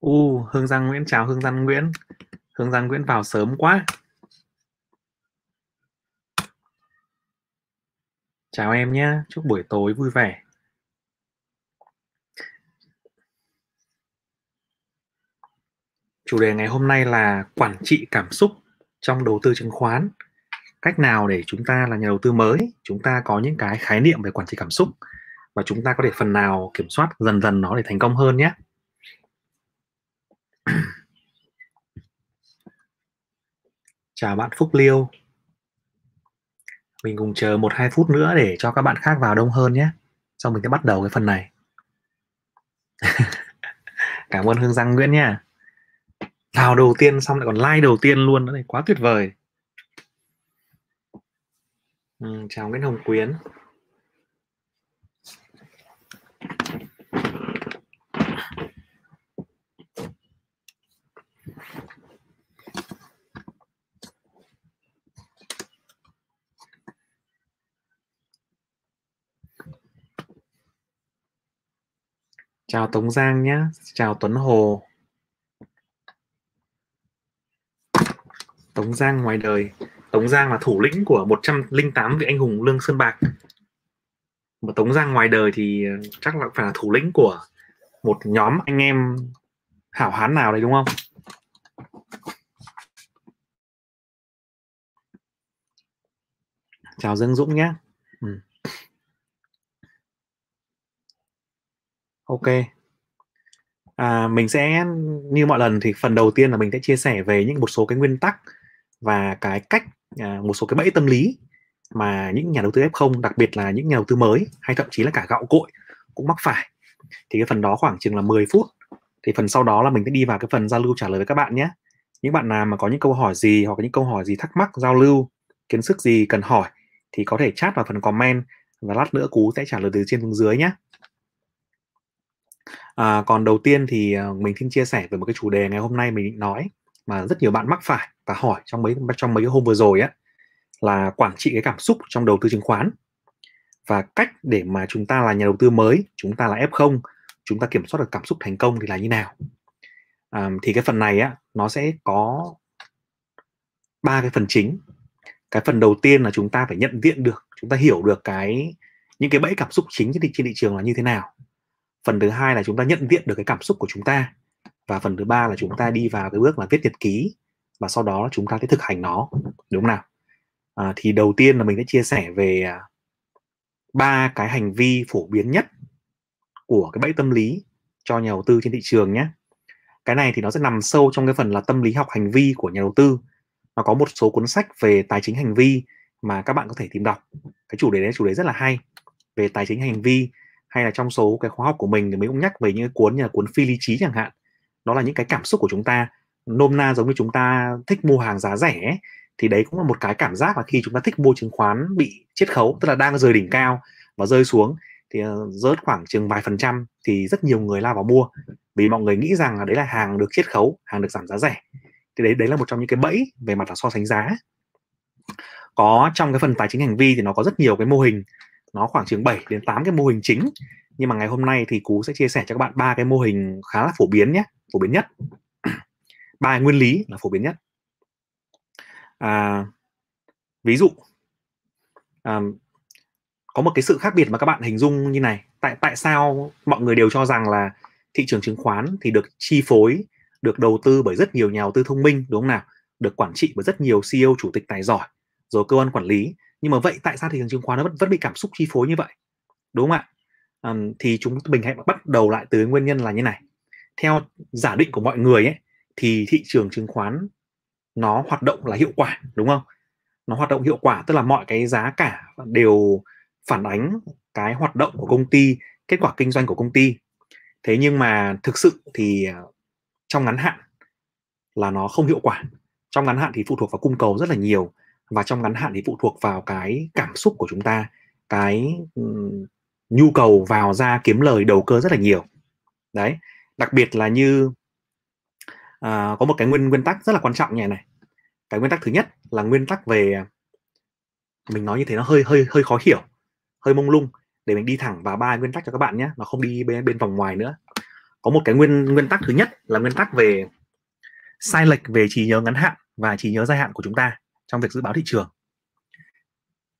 U, Hương Giang Nguyễn, chào Hương Giang Nguyễn. Hương Giang Nguyễn vào sớm quá. Chào em nhé, chúc buổi tối vui vẻ. Chủ đề ngày hôm nay là quản trị cảm xúc trong đầu tư chứng khoán. Cách nào để chúng ta là nhà đầu tư mới, chúng ta có những cái khái niệm về quản trị cảm xúc và chúng ta có thể phần nào kiểm soát dần dần nó để thành công hơn nhé. Chào bạn Phúc Liêu. Mình cùng chờ một hai phút nữa để cho các bạn khác vào đông hơn nhé. Xong mình sẽ bắt đầu cái phần này. Cảm ơn Hương Giang Nguyễn nha. Vào đầu tiên xong lại còn like đầu tiên luôn nữa này, quá tuyệt vời. Ừ, chào Nguyễn Hồng Quyến. Chào Tống Giang nhé, chào Tuấn Hồ. Tống Giang ngoài đời. Tống Giang là thủ lĩnh của 108 vị anh hùng Lương Sơn Bạc. Mà Tống Giang ngoài đời thì ờ, chắc là phải là thủ lĩnh của một nhóm anh em hảo hán nào đấy đúng không? Chào Dương Dũng nhé. Ừ. Ok. À, mình sẽ như mọi lần thì phần đầu tiên là mình sẽ chia sẻ về những một số cái nguyên tắc và cái cách à, một số cái bẫy tâm lý mà những nhà đầu tư F0 đặc biệt là những nhà đầu tư mới hay thậm chí là cả gạo cội cũng mắc phải. Thì cái phần đó khoảng chừng là 10 phút. Thì phần sau đó là mình sẽ đi vào cái phần giao lưu trả lời với các bạn nhé. Những bạn nào mà có những câu hỏi gì hoặc những câu hỏi gì thắc mắc giao lưu, kiến thức gì cần hỏi thì có thể chat vào phần comment và lát nữa cú sẽ trả lời từ trên xuống dưới nhé. À, còn đầu tiên thì ờ, mình xin chia sẻ về một cái chủ đề ngày hôm nay mình định nói mà rất nhiều bạn mắc phải và hỏi trong mấy trong mấy cái hôm vừa rồi á là quản trị cái cảm xúc trong đầu tư chứng khoán. Và cách để mà chúng ta là nhà đầu tư mới chúng ta là F0 chúng ta kiểm soát được cảm xúc thành công thì là như nào? À, thì cái phần này á nó sẽ có ba cái phần chính. Cái phần đầu tiên là chúng ta phải nhận diện được chúng ta hiểu được cái những cái bẫy cảm xúc chính trên thị, trên thị trường là như thế nào phần thứ hai là chúng ta nhận diện được cái cảm xúc của chúng ta. Và phần thứ ba là chúng ta đi vào cái bước là viết nhật ký. Và sau đó chúng ta sẽ thực hành nó. Đúng không nào? À, thì đầu tiên là mình sẽ chia sẻ về à, ba cái hành vi phổ biến nhất của cái bẫy tâm lý cho nhà đầu tư trên thị trường nhé. Cái này thì nó sẽ nằm sâu trong cái phần là tâm lý học hành vi của nhà đầu tư. Nó có một số cuốn sách về tài chính hành vi mà các bạn có thể tìm đọc. Cái chủ đề đấy chủ đề rất là hay. Về tài chính hành vi hay là trong số cái khóa học của mình thì mình cũng nhắc về những cuốn như là cuốn phi lý trí chẳng hạn. Đó là những cái cảm xúc của chúng ta. Nôm na giống như chúng ta thích mua hàng giá rẻ thì đấy cũng là một cái cảm giác là khi chúng ta thích mua chứng khoán bị chiết khấu, tức là đang rời đỉnh cao và rơi xuống, thì ờ, rớt khoảng chừng vài phần trăm thì rất nhiều người lao vào mua. Vì mọi người nghĩ rằng là đấy là hàng được chiết khấu, hàng được giảm giá rẻ. Thì đấy đấy là một trong những cái bẫy về mặt là so sánh giá. Có trong cái phần tài chính hành vi thì nó có rất nhiều cái mô hình nó khoảng chừng 7 đến 8 cái mô hình chính. Nhưng mà ngày hôm nay thì cú sẽ chia sẻ cho các bạn ba cái mô hình khá là phổ biến nhé phổ biến nhất. Ba nguyên lý là phổ biến nhất. À, ví dụ à, có một cái sự khác biệt mà các bạn hình dung như này. Tại tại sao mọi người đều cho rằng là thị trường chứng khoán thì được chi phối được đầu tư bởi rất nhiều nhà đầu tư thông minh đúng không nào? Được quản trị bởi rất nhiều CEO chủ tịch tài giỏi rồi cơ quan quản lý nhưng mà vậy tại sao thị trường chứng khoán nó vẫn vẫn bị cảm xúc chi phối như vậy? Đúng không ạ? Um, thì chúng mình hãy bắt đầu lại từ nguyên nhân là như này. Theo giả định của mọi người ấy thì thị trường chứng khoán nó hoạt động là hiệu quả đúng không? Nó hoạt động hiệu quả tức là mọi cái giá cả đều phản ánh cái hoạt động của công ty kết quả kinh doanh của công ty. Thế nhưng mà thực sự thì à, trong ngắn hạn là nó không hiệu quả. Trong ngắn hạn thì phụ thuộc vào cung cầu rất là nhiều và trong ngắn hạn thì phụ thuộc vào cái cảm xúc của chúng ta cái um, nhu cầu vào ra kiếm lời đầu cơ rất là nhiều. Đấy đặc biệt là như à, có một cái nguyên nguyên tắc rất là quan trọng như này. Này cái nguyên tắc thứ nhất là nguyên tắc về mình nói như thế nó hơi hơi hơi khó hiểu hơi mông lung. Để mình đi thẳng vào ba nguyên tắc cho các bạn nhé nó không đi bên bên vòng ngoài nữa. Có một cái nguyên nguyên tắc thứ nhất là nguyên tắc về sai lệch về trí nhớ ngắn hạn và trí nhớ dài hạn của chúng ta trong việc dự báo thị trường.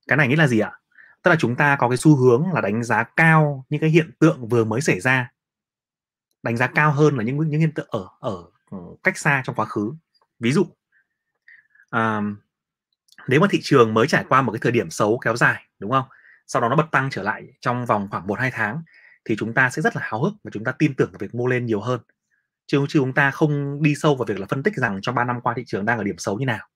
Cái này nghĩa là gì ạ? Tức là chúng ta có cái xu hướng là đánh giá cao những cái hiện tượng vừa mới xảy ra. Đánh giá cao hơn là những những hiện tượng ở ở, ừ, cách xa trong quá khứ. Ví dụ à, nếu mà thị trường mới trải qua một cái thời điểm xấu kéo dài đúng không? Sau đó nó bật tăng trở lại trong vòng khoảng một hai tháng thì chúng ta sẽ rất là háo hức và chúng ta tin tưởng vào việc mua lên nhiều hơn. Chứ, chứ chúng ta không đi sâu vào việc là phân tích rằng trong 3 năm qua thị trường đang ở điểm xấu như nào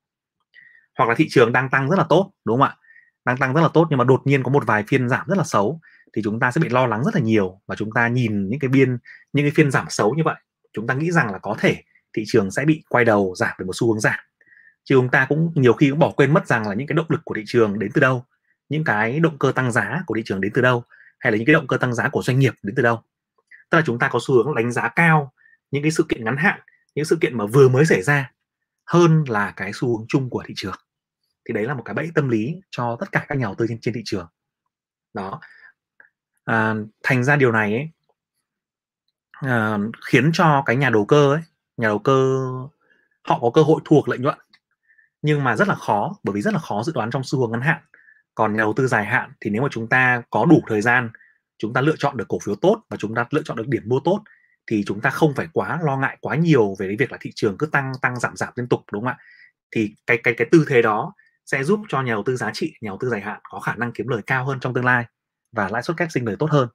hoặc là thị trường đang tăng rất là tốt, đúng không ạ? Đang tăng rất là tốt nhưng mà đột nhiên có một vài phiên giảm rất là xấu thì chúng ta sẽ bị lo lắng rất là nhiều và chúng ta nhìn những cái biên, những cái phiên giảm xấu như vậy, chúng ta nghĩ rằng là có thể thị trường sẽ bị quay đầu giảm về một xu hướng giảm. Chứ chúng ta cũng nhiều khi cũng bỏ quên mất rằng là những cái động lực của thị trường đến từ đâu, những cái động cơ tăng giá của thị trường đến từ đâu, hay là những cái động cơ tăng giá của doanh nghiệp đến từ đâu. Tức là chúng ta có xu hướng đánh giá cao những cái sự kiện ngắn hạn, những sự kiện mà vừa mới xảy ra hơn là cái xu hướng chung của thị trường thì đấy là một cái bẫy tâm lý cho tất cả các nhà đầu tư trên, trên thị trường. Đó. À, thành ra điều này ấy, à, khiến cho cái nhà đầu cơ ấy nhà đầu cơ họ có cơ hội thuộc lợi nhuận nhưng mà rất là khó bởi vì rất là khó dự đoán trong xu hướng ngắn hạn. Còn nhà đầu tư dài hạn thì nếu mà chúng ta có đủ thời gian chúng ta lựa chọn được cổ phiếu tốt và chúng ta lựa chọn được điểm mua tốt thì chúng ta không phải quá lo ngại quá nhiều về cái việc là thị trường cứ tăng tăng giảm giảm liên tục đúng không ạ? Thì cái cái cái tư thế đó sẽ giúp cho nhà đầu tư giá trị, nhà đầu tư dài hạn có khả năng kiếm lời cao hơn trong tương lai và lãi suất cách sinh lời tốt hơn.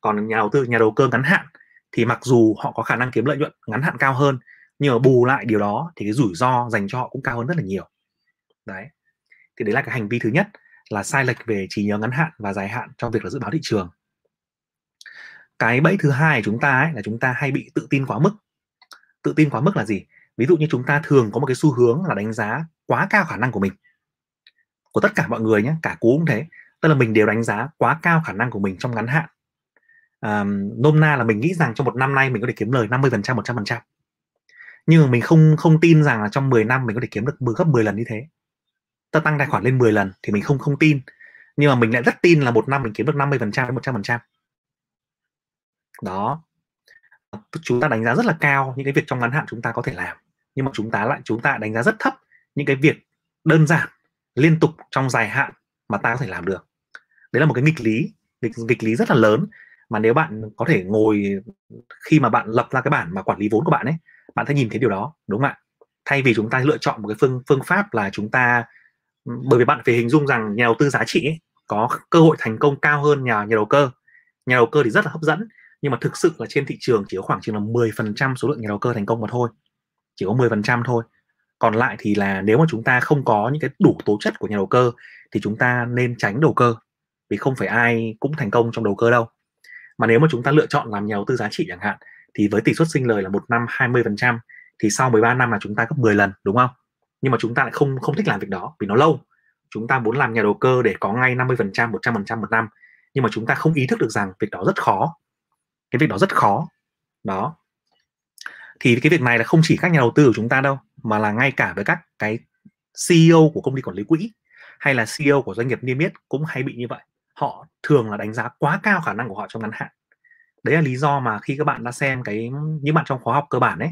Còn nhà đầu tư, nhà đầu cơ ngắn hạn thì mặc dù họ có khả năng kiếm lợi nhuận ngắn hạn cao hơn, nhưng mà bù lại điều đó thì cái rủi ro dành cho họ cũng cao hơn rất là nhiều. Đấy. Thì đấy là cái hành vi thứ nhất là sai lệch về trí nhớ ngắn hạn và dài hạn trong việc là dự báo thị trường. Cái bẫy thứ hai của chúng ta ấy là chúng ta hay bị tự tin quá mức. Tự tin quá mức là gì? Ví dụ như chúng ta thường có một cái xu hướng là đánh giá quá cao khả năng của mình của tất cả mọi người nhé cả cú cũng thế. Tức là mình đều đánh giá quá cao khả năng của mình trong ngắn hạn. Um, nôm na là mình nghĩ rằng trong một năm nay mình có thể kiếm lời 50 phần trăm 100 phần trăm. Nhưng mà mình không không tin rằng là trong 10 năm mình có thể kiếm được 10 gấp 10 lần như thế. Ta tăng tài khoản lên 10 lần thì mình không không tin. Nhưng mà mình lại rất tin là một năm mình kiếm được 50 phần trăm đến 100 phần trăm. Đó. Chúng ta đánh giá rất là cao những cái việc trong ngắn hạn chúng ta có thể làm. Nhưng mà chúng ta lại chúng ta đánh giá rất thấp những cái việc đơn giản liên tục trong dài hạn mà ta có thể làm được. Đấy là một cái nghịch lý nghịch, nghịch lý rất là lớn mà nếu bạn có thể ngồi khi mà bạn lập ra cái bản mà quản lý vốn của bạn ấy bạn sẽ nhìn thấy điều đó đúng không ạ? Thay vì chúng ta lựa chọn một cái phương phương pháp là chúng ta ừ, bởi vì bạn phải hình dung rằng nhà đầu tư giá trị ấy, có cơ hội thành công cao hơn nhà nhà đầu cơ. Nhà đầu cơ thì rất là hấp dẫn nhưng mà thực sự là trên thị trường chỉ có khoảng chừng là 10% số lượng nhà đầu cơ thành công mà thôi chỉ có 10% thôi còn lại thì là nếu mà chúng ta không có những cái đủ tố chất của nhà đầu cơ thì chúng ta nên tránh đầu cơ, vì không phải ai cũng thành công trong đầu cơ đâu. Mà nếu mà chúng ta lựa chọn làm nhà đầu tư giá trị chẳng hạn, thì với tỷ suất sinh lời là một năm 20% thì sau 13 năm là chúng ta gấp 10 lần, đúng không? Nhưng mà chúng ta lại không không thích làm việc đó, vì nó lâu. Chúng ta muốn làm nhà đầu cơ để có ngay 50% 100% một năm, nhưng mà chúng ta không ý thức được rằng việc đó rất khó. Cái việc đó rất khó. Đó. Thì cái việc này là không chỉ các nhà đầu tư của chúng ta đâu mà là ngay cả với các cái CEO của công ty quản lý quỹ hay là CEO của doanh nghiệp niêm yết cũng hay bị như vậy. Họ thường là đánh giá quá cao khả năng của họ trong ngắn hạn. Đấy là lý do mà khi các bạn đã xem cái những bạn trong khóa học cơ bản ấy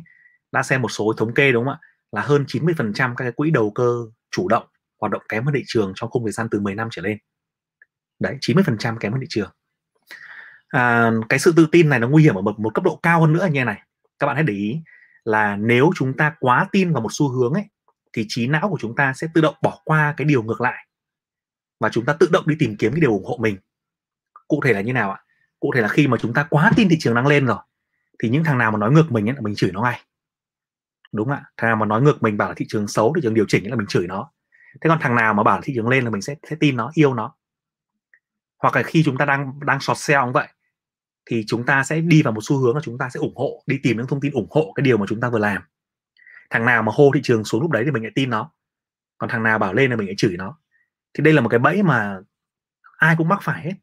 đã xem một số thống kê đúng không ạ? Là hơn 90% các cái quỹ đầu cơ chủ động hoạt động kém hơn thị trường trong khung thời gian từ 10 năm trở lên. Đấy 90% kém hơn thị trường. À, cái sự tự tin này nó nguy hiểm ở một, một cấp độ cao hơn nữa như này. Các bạn hãy để ý là nếu chúng ta quá tin vào một xu hướng ấy, thì trí não của chúng ta sẽ tự động bỏ qua cái điều ngược lại. Và chúng ta tự động đi tìm kiếm cái điều ủng hộ mình. Cụ thể là như nào ạ? Cụ thể là khi mà chúng ta quá tin thị trường đang lên rồi, thì những thằng nào mà nói ngược mình ấy là mình chửi nó ngay. Đúng ạ, thằng nào mà nói ngược mình bảo là thị trường xấu, thị trường điều chỉnh là mình chửi nó. Thế còn thằng nào mà bảo là thị trường lên là mình sẽ sẽ tin nó, yêu nó. Hoặc là khi chúng ta đang đang short sale cũng vậy thì chúng ta sẽ đi vào một xu hướng là chúng ta sẽ ủng hộ, đi tìm những thông tin ủng hộ cái điều mà chúng ta vừa làm. Thằng nào mà hô thị trường xuống lúc đấy thì mình lại tin nó, còn thằng nào bảo lên là mình lại chửi nó. Thì đây là một cái bẫy mà ai cũng mắc phải hết.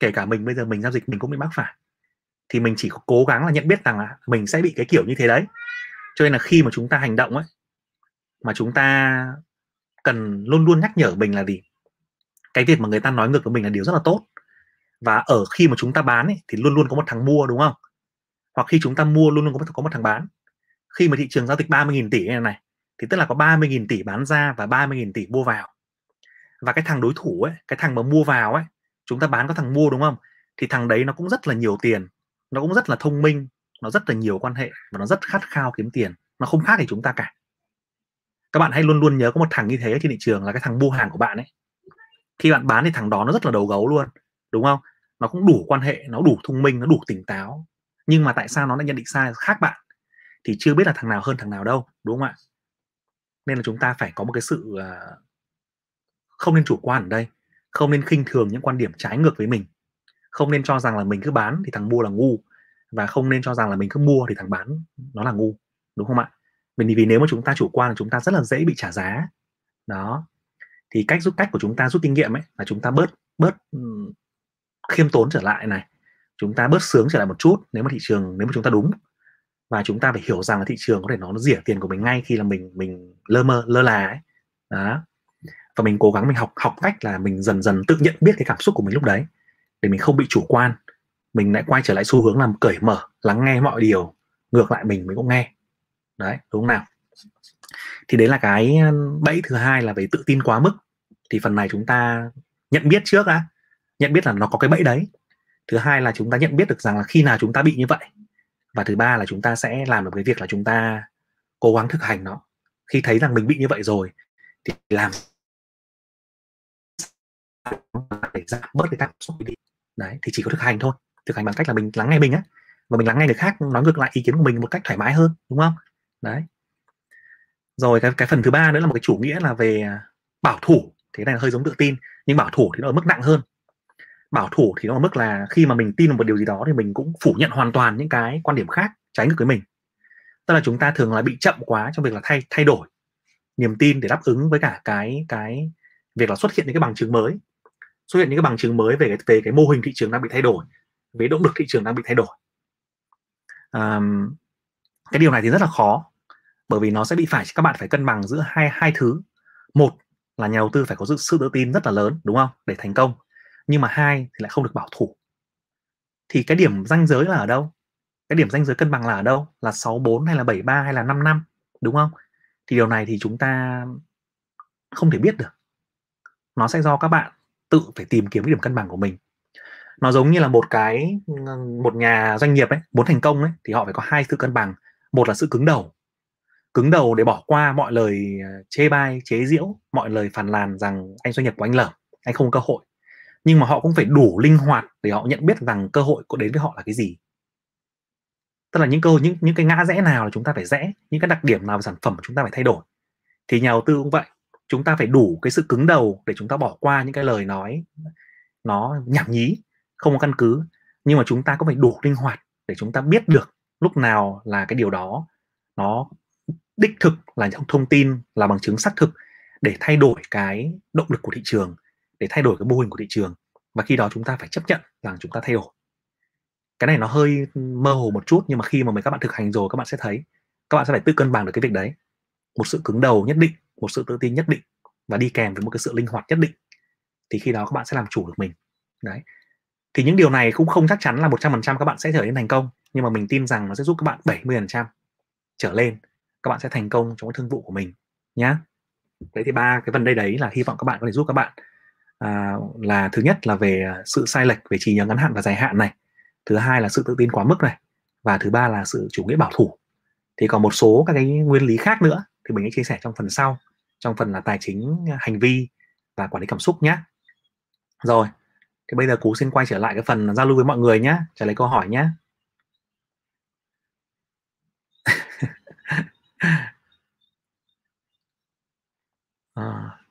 Kể cả mình bây giờ mình giao dịch mình cũng bị mắc phải. Thì mình chỉ cố gắng là nhận biết rằng là mình sẽ bị cái kiểu như thế đấy. Cho nên là khi mà chúng ta hành động ấy, mà chúng ta cần luôn luôn nhắc nhở mình là gì? Cái việc mà người ta nói ngược với mình là điều rất là tốt và ở khi mà chúng ta bán ấy, thì luôn luôn có một thằng mua đúng không? Hoặc khi chúng ta mua luôn luôn có một, có một thằng bán. Khi mà thị trường giao dịch 30.000 tỷ này, này thì tức là có 30.000 tỷ bán ra và 30.000 tỷ mua vào. Và cái thằng đối thủ ấy cái thằng mà mua vào ấy chúng ta bán có thằng mua đúng không? Thì thằng đấy nó cũng rất là nhiều tiền nó cũng rất là thông minh nó rất là nhiều quan hệ và nó rất khát khao kiếm tiền. Nó không khác gì chúng ta cả. Các bạn hãy luôn luôn nhớ có một thằng như thế trên thị trường là cái thằng mua hàng của bạn ấy. Khi bạn bán thì thằng đó nó rất là đầu gấu luôn đúng không? Nó cũng đủ quan hệ, nó đủ thông minh, nó đủ tỉnh táo. Nhưng mà tại sao nó lại nhận định sai khác bạn? Thì chưa biết là thằng nào hơn thằng nào đâu, đúng không ạ? Nên là chúng ta phải có một cái sự ờ, không nên chủ quan ở đây. Không nên khinh thường những quan điểm trái ngược với mình. Không nên cho rằng là mình cứ bán thì thằng mua là ngu. Và không nên cho rằng là mình cứ mua thì thằng bán nó là ngu, đúng không ạ? Mình vì nếu mà chúng ta chủ quan là chúng ta rất là dễ bị trả giá. Đó. Thì cách giúp, cách của chúng ta rút kinh nghiệm ấy là chúng ta bớt bớt khiêm tốn trở lại này chúng ta bớt sướng trở lại một chút nếu mà thị trường nếu mà chúng ta đúng. Và chúng ta phải hiểu rằng là thị trường có thể nó, nó rỉa tiền của mình ngay khi là mình mình lơ mơ lơ là ấy. Đó. Và mình cố gắng mình học học cách là mình dần dần tự nhận biết cái cảm xúc của mình lúc đấy để mình không bị chủ quan. Mình lại quay trở lại xu hướng làm cởi mở lắng nghe mọi điều ngược lại mình mình cũng nghe. Đấy đúng không nào? Thì đấy là cái bẫy thứ hai là về tự tin quá mức. Thì phần này chúng ta nhận biết trước á nhận biết là nó có cái bẫy đấy. Thứ hai là chúng ta nhận biết được rằng là khi nào chúng ta bị như vậy. Và thứ ba là chúng ta sẽ làm được cái việc là chúng ta cố gắng thực hành nó. Khi thấy rằng mình bị như vậy rồi, thì làm để giảm bớt cái cảm xúc đi. Đấy, thì chỉ có thực hành thôi. Thực hành bằng cách là mình lắng nghe mình á. Và mình lắng nghe người khác nói ngược lại ý kiến của mình một cách thoải mái hơn, đúng không? Đấy. Rồi cái cái phần thứ ba nữa là một cái chủ nghĩa là về à, bảo thủ. Thế này là hơi giống tự tin, nhưng bảo thủ thì nó ở mức nặng hơn bảo thủ thì nó ở mức là khi mà mình tin vào một điều gì đó thì mình cũng phủ nhận hoàn toàn những cái quan điểm khác trái ngược với mình. Tức là chúng ta thường là bị chậm quá trong việc là thay thay đổi niềm tin để đáp ứng với cả cái cái việc là xuất hiện những cái bằng chứng mới. Xuất hiện những cái bằng chứng mới về cái về cái mô hình thị trường đang bị thay đổi về động lực thị trường đang bị thay đổi. Um, cái điều này thì rất là khó bởi vì nó sẽ bị phải các bạn phải cân bằng giữa hai hai thứ. Một là nhà đầu tư phải có sự, sự tự tin rất là lớn đúng không? Để thành công nhưng mà hai thì lại không được bảo thủ. Thì cái điểm ranh giới là ở đâu? Cái điểm ranh giới cân bằng là ở đâu? Là 64 hay là 73 hay là 5 năm đúng không? Thì điều này thì chúng ta không thể biết được. Nó sẽ do các bạn tự phải tìm kiếm cái điểm cân bằng của mình. Nó giống như là một cái một nhà doanh nghiệp ấy muốn thành công ấy thì họ phải có hai sự cân bằng. Một là sự cứng đầu. Cứng đầu để bỏ qua mọi lời ờ, chê bai chế giễu mọi lời phàn nàn rằng anh doanh nghiệp của anh lở anh không có cơ hội nhưng mà họ cũng phải đủ linh hoạt để họ nhận biết rằng cơ hội có đến với họ là cái gì. Tức là những cơ hội, những những cái ngã rẽ nào là chúng ta phải rẽ, những cái đặc điểm nào về sản phẩm chúng ta phải thay đổi. Thì nhà đầu tư cũng vậy, chúng ta phải đủ cái sự cứng đầu để chúng ta bỏ qua những cái lời nói, nó nhảm nhí, không có căn cứ. Nhưng mà chúng ta cũng phải đủ linh hoạt để chúng ta biết được lúc nào là cái điều đó nó đích thực là những thông tin, là bằng chứng xác thực để thay đổi cái động lực của thị trường để thay đổi cái mô hình của thị trường và khi đó chúng ta phải chấp nhận rằng chúng ta thay đổi. Cái này nó hơi mơ hồ một chút nhưng mà khi mà mấy các bạn thực hành rồi các bạn sẽ thấy, các bạn sẽ phải tự cân bằng được cái việc đấy. Một sự cứng đầu nhất định, một sự tự tin nhất định và đi kèm với một cái sự linh hoạt nhất định thì khi đó các bạn sẽ làm chủ được mình. Đấy. Thì những điều này cũng không chắc chắn là 100% các bạn sẽ trở nên thành công, nhưng mà mình tin rằng nó sẽ giúp các bạn 70% trở lên, các bạn sẽ thành công trong cái thương vụ của mình nhá. Đấy thì ba cái vấn đề đấy là hy vọng các bạn có thể giúp các bạn à, là thứ nhất là về à, sự sai lệch về trí nhớ ngắn hạn và dài hạn này. Thứ hai là sự tự tin quá mức này. Và thứ ba là sự chủ nghĩa bảo thủ. Thì còn một số các cái nguyên lý khác nữa thì mình sẽ chia sẻ trong phần sau. Trong phần là tài chính à, hành vi và quản lý cảm xúc nhé rồi thì bây giờ cú xin quay trở lại cái phần giao lưu với mọi người nhé trả lời câu hỏi nhé à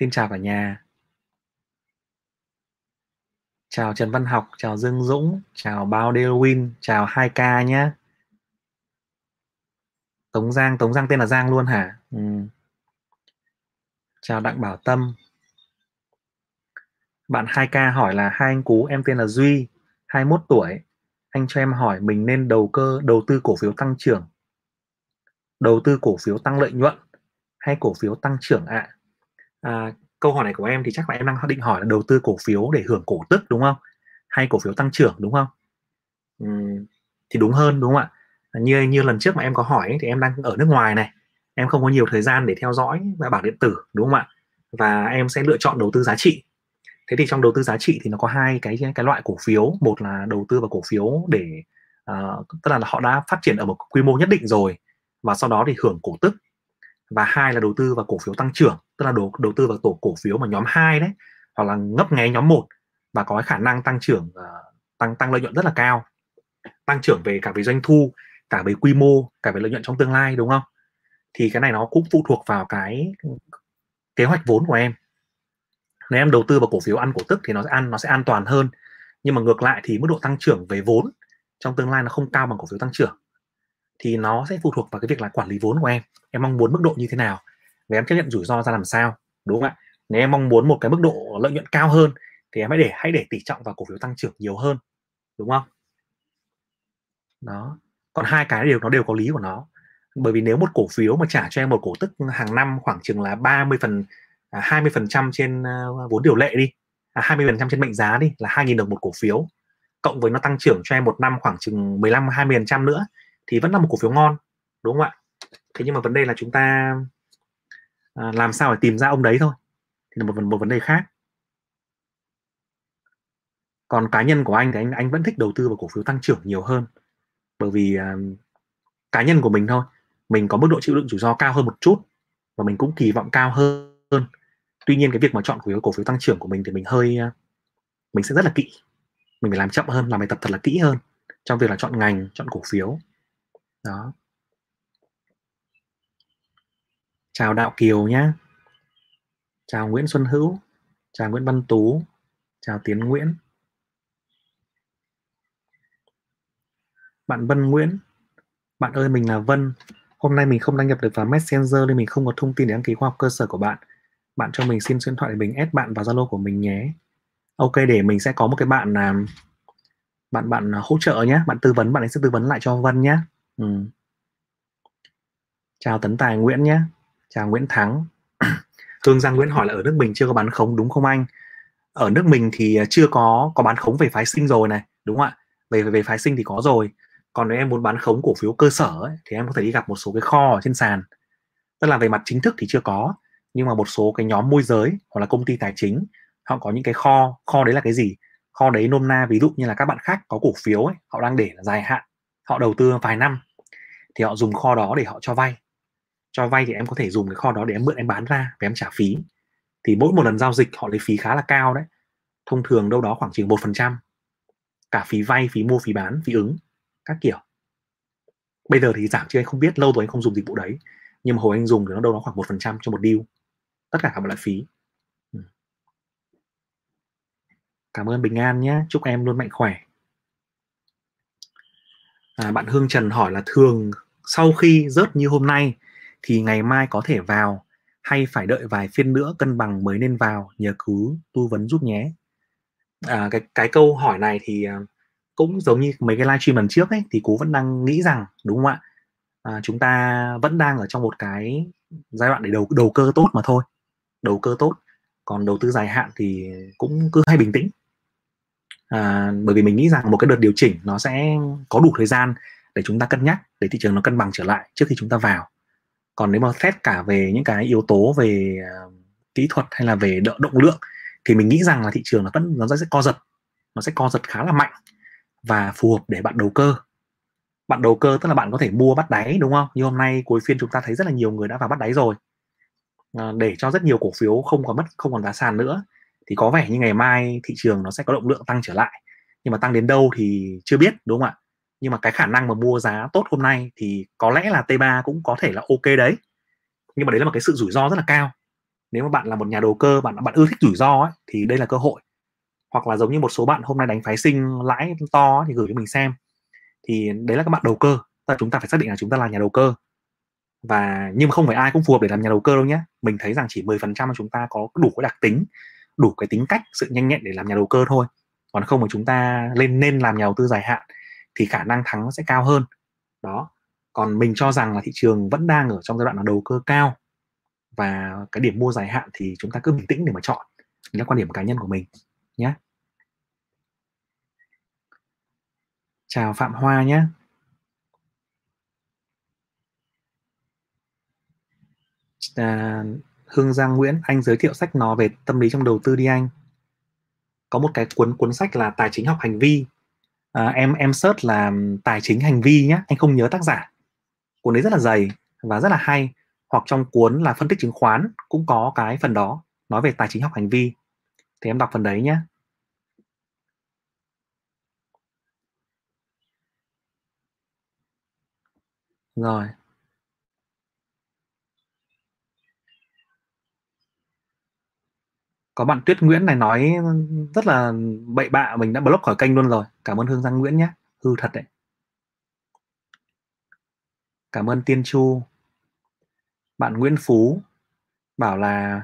xin chào cả nhà. Chào Trần Văn Học, chào Dương Dũng, chào Bao Delwin chào 2K nhé Tống Giang Tống Giang tên là Giang luôn hả? Ừ. chào Đặng Bảo Tâm. Bạn 2K hỏi là, hai anh cú, em tên là Duy 21 tuổi. Anh cho em hỏi mình nên đầu cơ, đầu tư cổ phiếu tăng trưởng. Đầu tư cổ phiếu tăng lợi nhuận hay cổ phiếu tăng trưởng ạ? à? À, câu hỏi này của em thì chắc là em đang định hỏi là đầu tư cổ phiếu để hưởng cổ tức đúng không? Hay cổ phiếu tăng trưởng đúng không? Um, thì đúng hơn đúng không ạ? À, như như lần trước mà em có hỏi ấy, thì em đang ở nước ngoài này. Em không có nhiều thời gian để theo dõi bảng điện tử đúng không ạ? Và em sẽ lựa chọn đầu tư giá trị. Thế thì trong đầu tư giá trị thì nó có hai cái cái loại cổ phiếu. Một là đầu tư vào cổ phiếu để uh, tức là họ đã phát triển ở một quy mô nhất định rồi và sau đó thì hưởng cổ tức. Và hai là đầu tư vào cổ phiếu tăng trưởng tức là đầu đầu tư vào tổ cổ phiếu mà nhóm 2 đấy hoặc là ngấp nghé nhóm 1 và có khả năng tăng trưởng uh, tăng tăng lợi nhuận rất là cao. Tăng trưởng về cả về doanh thu cả về quy mô cả về lợi nhuận trong tương lai đúng không? Thì cái này nó cũng phụ thuộc vào cái kế hoạch vốn của em. Nếu em đầu tư vào cổ phiếu ăn cổ tức thì nó sẽ ăn nó sẽ an toàn hơn. Nhưng mà ngược lại thì mức độ tăng trưởng về vốn trong tương lai nó không cao bằng cổ phiếu tăng trưởng. Thì nó sẽ phụ thuộc vào cái việc là quản lý vốn của em. Em mong muốn mức độ như thế nào? Và em chấp nhận rủi ro ra làm sao đúng không ạ? Nếu em mong muốn một cái mức độ lợi nhuận cao hơn thì em hãy để hãy để tỷ trọng vào cổ phiếu tăng trưởng nhiều hơn đúng không? Đó. Còn hai cái đều nó đều có lý của nó. Bởi vì nếu một cổ phiếu mà trả cho em một cổ tức hàng năm khoảng chừng là 30 phần à, 20 phần trăm trên ờ, vốn điều lệ đi à, 20 phần trăm trên mệnh giá đi là 2.000 đồng một cổ phiếu cộng với nó tăng trưởng cho em một năm khoảng chừng 15 20 phần trăm nữa thì vẫn là một cổ phiếu ngon đúng không ạ? Thế nhưng mà vấn đề là chúng ta à, làm sao để tìm ra ông đấy thôi? Thì là một một vấn đề khác. Còn cá nhân của anh thì anh anh vẫn thích đầu tư vào cổ phiếu tăng trưởng nhiều hơn. Bởi vì uh, cá nhân của mình thôi mình có mức độ chịu đựng rủi ro cao hơn một chút và mình cũng kỳ vọng cao hơn. Tuy nhiên cái việc mà chọn cổ phiếu cổ phiếu tăng trưởng của mình thì mình hơi uh, mình sẽ rất là kỹ. Mình phải làm chậm hơn làm bài tập thật là kỹ hơn trong việc là chọn ngành chọn cổ phiếu. Đó chào đạo kiều nhé chào nguyễn xuân hữu. Chào nguyễn văn tú. Chào tiến nguyễn. Bạn Vân Nguyễn. Bạn ơi, mình là Vân. Hôm nay mình không đăng nhập được vào Messenger nên mình không có thông tin để đăng ký khoa học cơ sở của bạn. Bạn cho mình xin số điện thoại để mình add bạn vào Zalo của mình nhé. Ok, để mình sẽ có một cái bạn là bạn bạn hỗ trợ nhé bạn tư vấn, bạn ấy sẽ tư vấn lại cho Vân nhé ừ. chào Tấn Tài Nguyễn nhé chào Nguyễn Thắng. Hương Giang Nguyễn hỏi là ở nước mình chưa có bán khống đúng không anh? Ở nước mình thì à, chưa có có bán khống về phái sinh rồi này. Đúng không ạ? Về về phái sinh thì có rồi. Còn nếu em muốn bán khống cổ phiếu cơ sở ấy, thì em có thể đi gặp một số cái kho ở trên sàn. Tức là về mặt chính thức thì chưa có nhưng mà một số cái nhóm môi giới hoặc là công ty tài chính họ có những cái kho kho đấy là cái gì? Kho đấy nôm na ví dụ như là các bạn khác có cổ phiếu ấy, họ đang để là dài hạn họ đầu tư vài năm thì họ dùng kho đó để họ cho vay cho vay thì em có thể dùng cái kho đó để em mượn em bán ra và em trả phí. Thì mỗi một lần giao dịch họ lấy phí khá là cao đấy. Thông thường đâu đó khoảng chừng một phần trăm. Cả phí vay phí mua phí bán phí ứng các kiểu. Bây giờ thì giảm chứ anh không biết lâu rồi anh không dùng dịch vụ đấy. Nhưng mà hồi anh dùng thì nó đâu đó khoảng một phần trăm cho một deal. Tất cả các loại phí. Ừ. Cảm ơn bình an nhé. Chúc em luôn mạnh khỏe. À, bạn hương trần hỏi là thường sau khi rớt như hôm nay thì ngày mai có thể vào. Hay phải đợi vài phiên nữa cân bằng mới nên vào nhờ cứ tư vấn giúp nhé. À, cái cái câu hỏi này thì à, cũng giống như mấy cái livestream lần trước ấy thì cú vẫn đang nghĩ rằng đúng không ạ? À, chúng ta vẫn đang ở trong một cái giai đoạn để đầu đầu cơ tốt mà thôi. Đầu cơ tốt. Còn đầu tư dài hạn thì cũng cứ hay bình tĩnh. À, bởi vì mình nghĩ rằng một cái đợt điều chỉnh nó sẽ có đủ thời gian để chúng ta cân nhắc để thị trường nó cân bằng trở lại trước khi chúng ta vào còn nếu mà xét cả về những cái yếu tố về uh, kỹ thuật hay là về đỡ động lượng thì mình nghĩ rằng là thị trường nó vẫn nó sẽ co giật. Nó sẽ co giật khá là mạnh và phù hợp để bạn đầu cơ. Bạn đầu cơ tức là bạn có thể mua bắt đáy đúng không? Như hôm nay cuối phiên chúng ta thấy rất là nhiều người đã vào bắt đáy rồi. À, để cho rất nhiều cổ phiếu không còn mất không còn giá sàn nữa thì có vẻ như ngày mai thị trường nó sẽ có động lượng tăng trở lại. Nhưng mà tăng đến đâu thì chưa biết đúng không ạ? Nhưng mà cái khả năng mà mua giá tốt hôm nay thì có lẽ là T3 cũng có thể là ok đấy. Nhưng mà đấy là một cái sự rủi ro rất là cao. Nếu mà bạn là một nhà đầu cơ bạn bạn ưa thích rủi ro ấy, thì đây là cơ hội. Hoặc là giống như một số bạn hôm nay đánh phái sinh lãi to thì gửi cho mình xem. Thì đấy là các bạn đầu cơ. Tức là chúng ta phải xác định là chúng ta là nhà đầu cơ. Và nhưng mà không phải ai cũng phù hợp để làm nhà đầu cơ đâu nhé mình thấy rằng chỉ 10% chúng ta có đủ cái đặc tính đủ cái tính cách sự nhanh nhẹn để làm nhà đầu cơ thôi. Còn không mà chúng ta lên nên làm nhà đầu tư dài hạn thì khả năng thắng sẽ cao hơn. Đó. Còn mình cho rằng là thị trường vẫn đang ở trong giai đoạn là đầu cơ cao và cái điểm mua dài hạn thì chúng ta cứ bình tĩnh để mà chọn. Đấy là quan điểm cá nhân của mình nhé. Chào Phạm Hoa nhé. À, Hương Giang Nguyễn anh giới thiệu sách nó về tâm lý trong đầu tư đi anh. Có một cái cuốn cuốn sách là tài chính học hành vi à, em em search là tài chính hành vi nhé anh không nhớ tác giả. Cuốn đấy rất là dày và rất là hay. Hoặc trong cuốn là phân tích chứng khoán cũng có cái phần đó nói về tài chính học hành vi. Thì em đọc phần đấy nhé rồi. Có bạn Tuyết Nguyễn này nói rất là bậy bạ mình đã block khỏi kênh luôn rồi. Cảm ơn Hương Giang Nguyễn nhé. Hư thật đấy. Cảm ơn Tiên Chu. Bạn Nguyễn Phú bảo là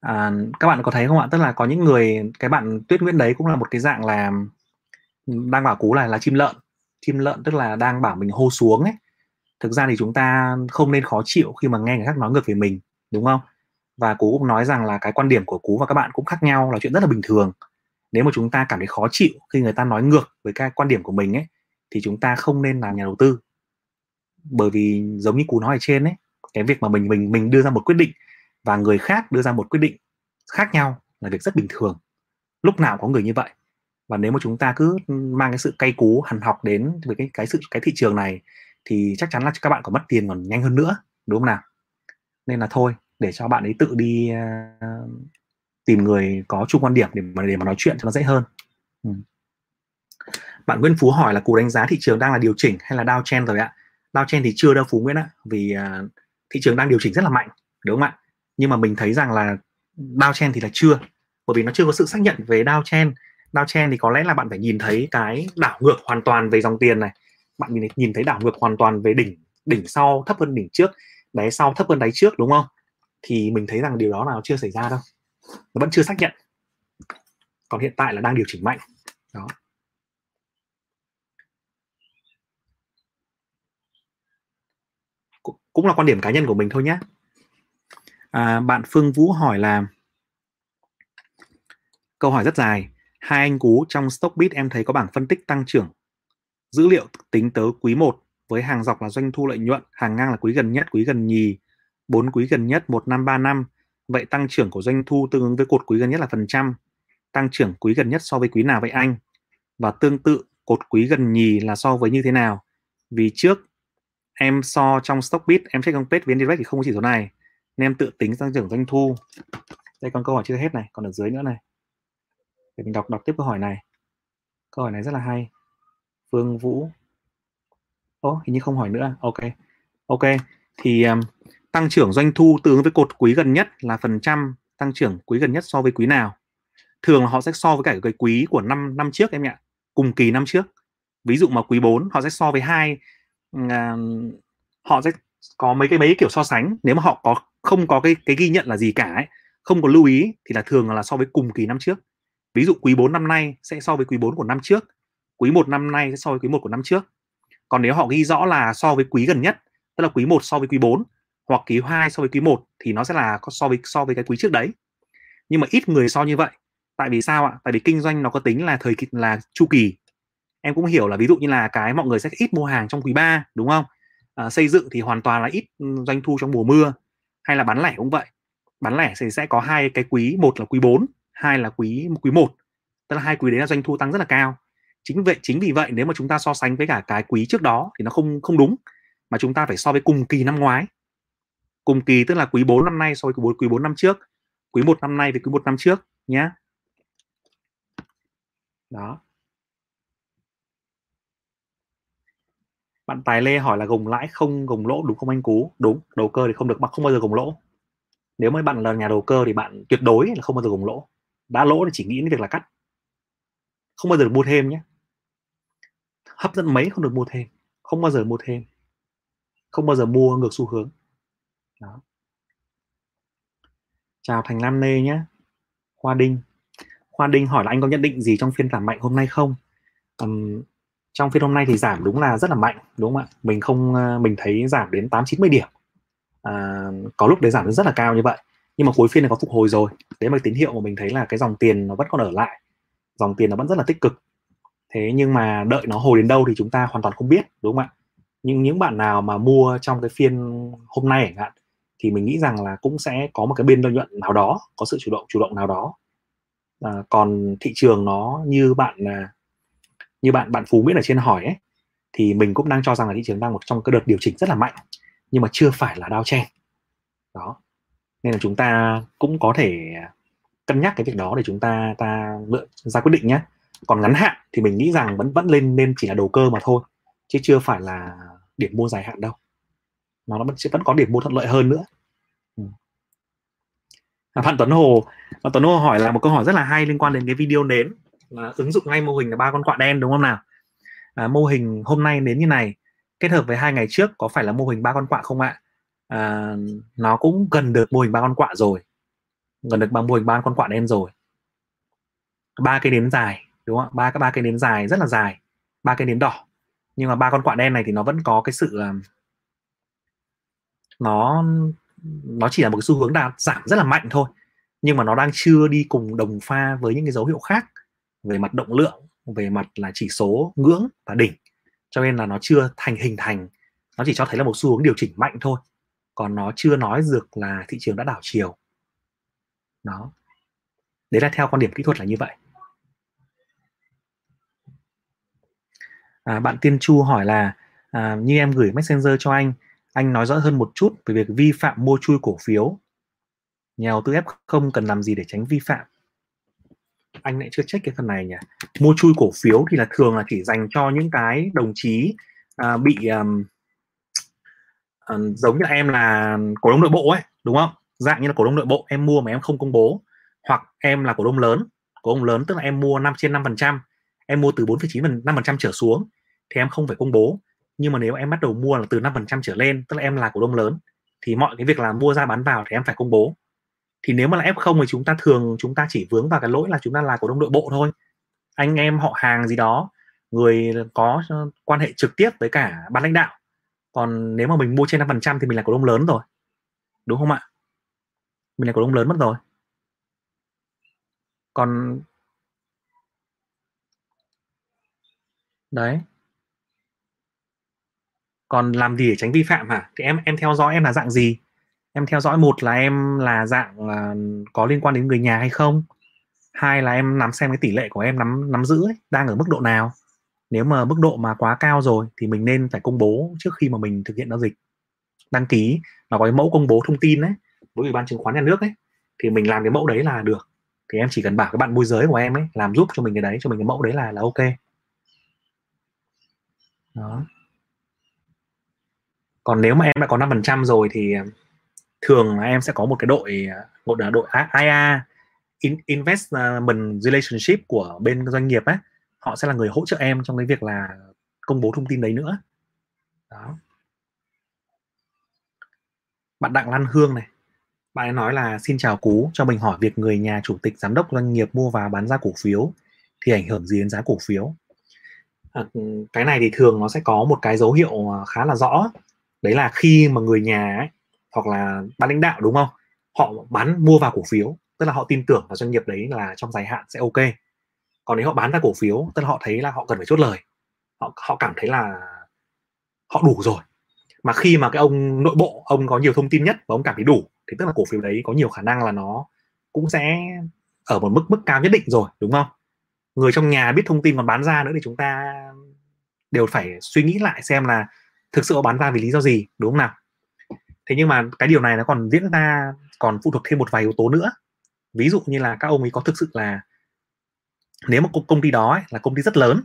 à, các bạn có thấy không ạ? Tức là có những người cái bạn Tuyết Nguyễn đấy cũng là một cái dạng là đang bảo cú là là chim lợn. Chim lợn tức là đang bảo mình hô xuống ấy. Thực ra thì chúng ta không nên khó chịu khi mà nghe người khác nói ngược về mình đúng không? Và cú cũng nói rằng là cái quan điểm của cú và các bạn cũng khác nhau, là chuyện rất là bình thường. Nếu mà chúng ta cảm thấy khó chịu khi người ta nói ngược với cái quan điểm của mình ấy, thì chúng ta không nên làm nhà đầu tư. Bởi vì giống như cú nói ở trên ấy, cái việc mà mình mình mình đưa ra một quyết định và người khác đưa ra một quyết định khác nhau là việc rất bình thường. Lúc nào có người như vậy. Và nếu mà chúng ta cứ mang cái sự cay cú, hằn học đến với cái cái sự, cái thị trường này, thì chắc chắn là các bạn còn mất tiền còn nhanh hơn nữa, đúng không nào? Nên là thôi để cho bạn ấy tự đi uh, tìm người có chung quan điểm để mà để mà nói chuyện cho nó dễ hơn. Ừ. bạn Nguyễn Phú hỏi là cú đánh giá thị trường đang là điều chỉnh hay là downtrend rồi ạ? Downtrend thì chưa đâu Phú Nguyễn ạ vì uh, thị trường đang điều chỉnh rất là mạnh đúng không ạ? Nhưng mà mình thấy rằng là downtrend thì là chưa bởi vì nó chưa có sự xác nhận về downtrend downtrend thì có lẽ là bạn phải nhìn thấy cái đảo ngược hoàn toàn về dòng tiền này. Bạn nhìn nhìn thấy đảo ngược hoàn toàn về đỉnh đỉnh sau thấp hơn đỉnh trước. Đáy sau thấp hơn đáy trước đúng không? Thì mình thấy rằng điều đó nào chưa xảy ra đâu. Nó vẫn chưa xác nhận. Còn hiện tại là đang điều chỉnh mạnh. Đó. Cũng là quan điểm cá nhân của mình thôi nhé à, bạn Phương Vũ hỏi là câu hỏi rất dài. Hai anh cú trong Stockbit em thấy có bảng phân tích tăng trưởng. Dữ liệu tính tới quý 1 với hàng dọc là doanh thu lợi nhuận hàng ngang là quý gần nhất quý gần nhì bốn quý gần nhất một năm ba năm. Vậy tăng trưởng của doanh thu tương ứng với cột quý gần nhất là phần trăm tăng trưởng quý gần nhất so với quý nào vậy anh? Và tương tự cột quý gần nhì là so với như thế nào? Vì trước em so trong Stockbit em check on page VN Direct thì không có chỉ số này nên em tự tính tăng trưởng doanh thu. Đây còn câu hỏi chưa hết này còn ở dưới nữa này. Để mình đọc đọc tiếp câu hỏi này. Câu hỏi này rất là hay. Phương Vũ. Ồ, hình như không hỏi nữa. Ok. Ok thì um, tăng trưởng doanh thu tương ứng với cột quý gần nhất là phần trăm tăng trưởng quý gần nhất so với quý nào. Thường là họ sẽ so với cả cái quý của năm năm trước em ạ cùng kỳ năm trước. Ví dụ mà quý 4 họ sẽ so với hai uh, họ sẽ có mấy cái mấy kiểu so sánh. Nếu mà họ có không có cái cái ghi nhận là gì cả ấy, không có lưu ý thì là thường là so với cùng kỳ năm trước. Ví dụ quý 4 năm nay sẽ so với quý 4 của năm trước quý 1 năm nay sẽ so với quý 1 của năm trước. Còn nếu họ ghi rõ là so với quý gần nhất tức là quý 1 so với quý 4 hoặc quý 2 so với quý 1 thì nó sẽ là so với so với cái quý trước đấy. Nhưng mà ít người so như vậy. Tại vì sao ạ? Tại vì kinh doanh nó có tính là thời kỳ là chu kỳ. Em cũng hiểu là ví dụ như là cái mọi người sẽ ít mua hàng trong quý 3 đúng không? À, xây dựng thì hoàn toàn là ít ừ, doanh thu trong mùa mưa. Hay là bán lẻ cũng vậy. Bán lẻ thì sẽ có hai cái quý một là quý 4 hai là quý quý 1 tức là hai quý đấy là doanh thu tăng rất là cao. Chính vậy chính vì vậy nếu mà chúng ta so sánh với cả cái quý trước đó thì nó không không đúng. Mà chúng ta phải so với cùng kỳ năm ngoái cùng kỳ tức là quý 4 năm nay so với quý 4, quý 4 năm trước. Quý 1 năm nay với quý 1 năm trước nhé đó. Bạn Tài Lê hỏi là gồng lãi không gồng lỗ đúng không anh Cú? Đúng đầu cơ thì không được không bao giờ gồng lỗ. Nếu mà bạn là nhà đầu cơ thì bạn tuyệt đối là không bao giờ gồng lỗ. Đã lỗ thì chỉ nghĩ đến việc là cắt. Không bao giờ được mua thêm nhé hấp dẫn mấy không được mua thêm. Không bao giờ mua thêm. Không bao giờ mua ngược xu hướng đó. Chào thành lam nê nhé Khoa đinh. Khoa đinh hỏi là anh có nhận định gì trong phiên giảm mạnh hôm nay không? Um, trong phiên hôm nay thì giảm đúng là rất là mạnh đúng không ạ? Mình không ờ, mình thấy giảm đến 8 90 điểm. À, có lúc đấy giảm đến rất là cao như vậy nhưng mà cuối phiên này có phục hồi rồi. Đấy là tín hiệu mà mình thấy là cái dòng tiền nó vẫn còn ở lại. Dòng tiền nó vẫn rất là tích cực. Thế nhưng mà đợi nó hồi đến đâu thì chúng ta hoàn toàn không biết đúng không ạ? Nhưng những bạn nào mà mua trong cái phiên hôm nay chẳng hạn thì mình nghĩ rằng là cũng sẽ có một cái biên lợi nhuận nào đó có sự chủ động chủ động nào đó. À, còn thị trường nó như bạn à, như bạn bạn phú nguyễn ở trên hỏi ấy thì mình cũng đang cho rằng là thị trường đang một trong cái đợt điều chỉnh rất là mạnh nhưng mà chưa phải là đao chen đó. Nên là chúng ta cũng có thể cân nhắc cái việc đó để chúng ta ta lựa ra quyết định nhé. Còn ngắn hạn thì mình nghĩ rằng vẫn vẫn lên nên chỉ là đầu cơ mà thôi chứ chưa phải là điểm mua dài hạn đâu nó vẫn sẽ vẫn có điểm mua thuận lợi hơn nữa. Ừ. à, Tuấn Hồ Phạm Tuấn Hồ hỏi là một câu hỏi rất là hay liên quan đến cái video nến là ứng dụng ngay mô hình là ba con quạ đen đúng không nào? À, mô hình hôm nay nến như này kết hợp với hai ngày trước có phải là mô hình ba con quạ không ạ? À, nó cũng gần được mô hình ba con quạ rồi. Gần được bằng mô hình ba con quạ đen rồi. Ba cây nến dài đúng không ba các ba cây nến dài rất là dài. Ba cây nến đỏ. Nhưng mà ba con quạ đen này thì nó vẫn có cái sự à, nó nó chỉ là một cái xu hướng đạt giảm rất là mạnh thôi nhưng mà nó đang chưa đi cùng đồng pha với những cái dấu hiệu khác về mặt động lượng về mặt là chỉ số ngưỡng và đỉnh. Cho nên là nó chưa thành hình thành nó chỉ cho thấy là một xu hướng điều chỉnh mạnh thôi còn nó chưa nói được là thị trường đã đảo chiều. Đó. Đấy là theo quan điểm kỹ thuật là như vậy. À, bạn tiên chu hỏi là à, như em gửi messenger cho anh anh nói rõ hơn một chút về việc vi phạm mua chui cổ phiếu. Nhà đầu tư F không cần làm gì để tránh vi phạm. Anh lại chưa check cái phần này nhỉ? Mua chui cổ phiếu thì là thường là chỉ dành cho những cái đồng chí à, bị um, à, giống như là em là cổ đông nội bộ ấy đúng không? Dạng như là cổ đông nội bộ em mua mà em không công bố. Hoặc em là cổ đông lớn cổ đông lớn tức là em mua 5 trên 5 phần trăm em mua từ 4,9 5 phần trăm trở xuống thì em không phải công bố nhưng mà nếu em bắt đầu mua là từ 5 phần trăm trở lên, tức là em là cổ đông lớn, thì mọi cái việc là mua ra bán vào thì em phải công bố. Thì nếu mà là F0 thì chúng ta thường, chúng ta chỉ vướng vào cái lỗi là chúng ta là cổ đông nội bộ thôi. Anh em họ hàng gì đó, người có ờ, quan hệ trực tiếp với cả ban lãnh đạo. Còn nếu mà mình mua trên 5% thì mình là cổ đông lớn rồi. Đúng không ạ? Mình là cổ đông lớn mất rồi. Còn đấy còn làm gì để tránh vi phạm hả? Thì em em theo dõi em là dạng gì? Em theo dõi một là em là dạng là có liên quan đến người nhà hay không? Hai là em nắm xem cái tỷ lệ của em nắm nắm giữ ấy, đang ở mức độ nào? Nếu mà mức độ mà quá cao rồi thì mình nên phải công bố trước khi mà mình thực hiện giao dịch. Đăng ký nó có cái mẫu công bố thông tin đấy với ủy ban chứng khoán nhà nước ấy thì mình làm cái mẫu đấy là được. Thì em chỉ cần bảo các bạn môi giới của em ấy làm giúp cho mình cái đấy cho mình cái mẫu đấy là là ok. Đó còn nếu mà em đã có 5% rồi thì ờ, thường là em sẽ có một cái đội ờ, một đội IA investment relationship của bên doanh nghiệp ấy họ sẽ là người hỗ trợ em trong cái việc là công bố thông tin đấy nữa. Đó. Bạn đặng lan hương này bạn ấy nói là xin chào cú cho mình hỏi việc người nhà chủ tịch giám đốc doanh nghiệp mua và bán ra cổ phiếu thì ảnh hưởng gì đến giá cổ phiếu? À, ừ, cái này thì thường nó sẽ có một cái dấu hiệu ờ, khá là rõ đấy là khi mà người nhà ấy, hoặc là ban lãnh đạo đúng không? Họ bán mua vào cổ phiếu tức là họ tin tưởng vào doanh nghiệp đấy là trong dài hạn sẽ ok. Còn nếu họ bán ra cổ phiếu tức là họ thấy là họ cần phải chốt lời. Họ họ cảm thấy là họ đủ rồi. Mà khi mà cái ông nội bộ ông có nhiều thông tin nhất và ông cảm thấy đủ thì tức là cổ phiếu đấy có nhiều khả năng là nó cũng sẽ ở một mức mức cao nhất định rồi đúng không? Người trong nhà biết thông tin còn bán ra nữa thì chúng ta đều phải suy nghĩ lại xem là thực sự họ bán ra vì lý do gì đúng không nào? Thế nhưng mà cái điều này nó còn diễn ra còn phụ thuộc thêm một vài yếu tố nữa. Ví dụ như là các ông ấy có thực sự là nếu mà công ty đó ấy, là công ty rất lớn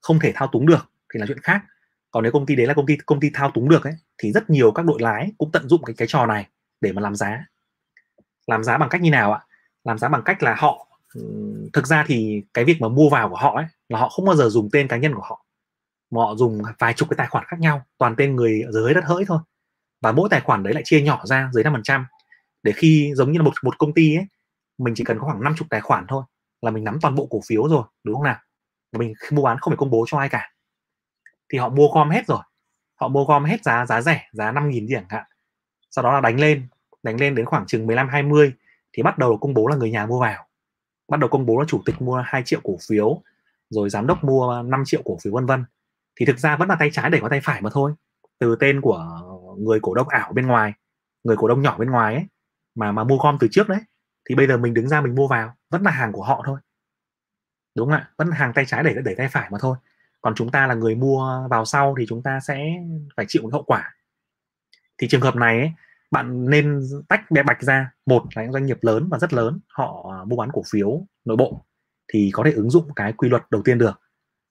không thể thao túng được thì là chuyện khác. Còn nếu công ty đấy là công ty công ty thao túng được ấy thì rất nhiều các đội lái cũng tận dụng cái cái trò này để mà làm giá. Làm giá bằng cách như nào ạ? Làm giá bằng cách là họ thực ra thì cái việc mà mua vào của họ ấy là họ không bao giờ dùng tên cá nhân của họ họ dùng vài chục cái tài khoản khác nhau, toàn tên người dưới đất hỡi thôi. Và mỗi tài khoản đấy lại chia nhỏ ra dưới 5% để khi giống như là một một công ty ấy, mình chỉ cần có khoảng 50 tài khoản thôi là mình nắm toàn bộ cổ phiếu rồi, đúng không nào? Và mình mua bán không phải công bố cho ai cả. Thì họ mua gom hết rồi. Họ mua gom hết giá giá rẻ, giá 5 nghìn chẳng hạn. Sau đó là đánh lên đánh lên đến khoảng chừng 15 20 thì bắt đầu công bố là người nhà mua vào. Bắt đầu công bố là chủ tịch mua 2 triệu cổ phiếu, rồi giám đốc mua 5 triệu cổ phiếu vân vân thì thực ra vẫn là tay trái để có tay phải mà thôi. Từ tên của người cổ đông ảo bên ngoài người cổ đông nhỏ bên ngoài ấy mà mà mua gom từ trước đấy thì bây giờ mình đứng ra mình mua vào vẫn là hàng của họ thôi. Đúng không ạ? Vẫn là hàng tay trái để để tay phải mà thôi. Còn chúng ta là người mua vào sau thì chúng ta sẽ phải chịu hậu quả. Thì trường hợp này ấy, bạn nên tách bé bạch ra. Một là những doanh nghiệp lớn và rất lớn họ mua bán cổ phiếu nội bộ thì có thể ứng dụng cái quy luật đầu tiên được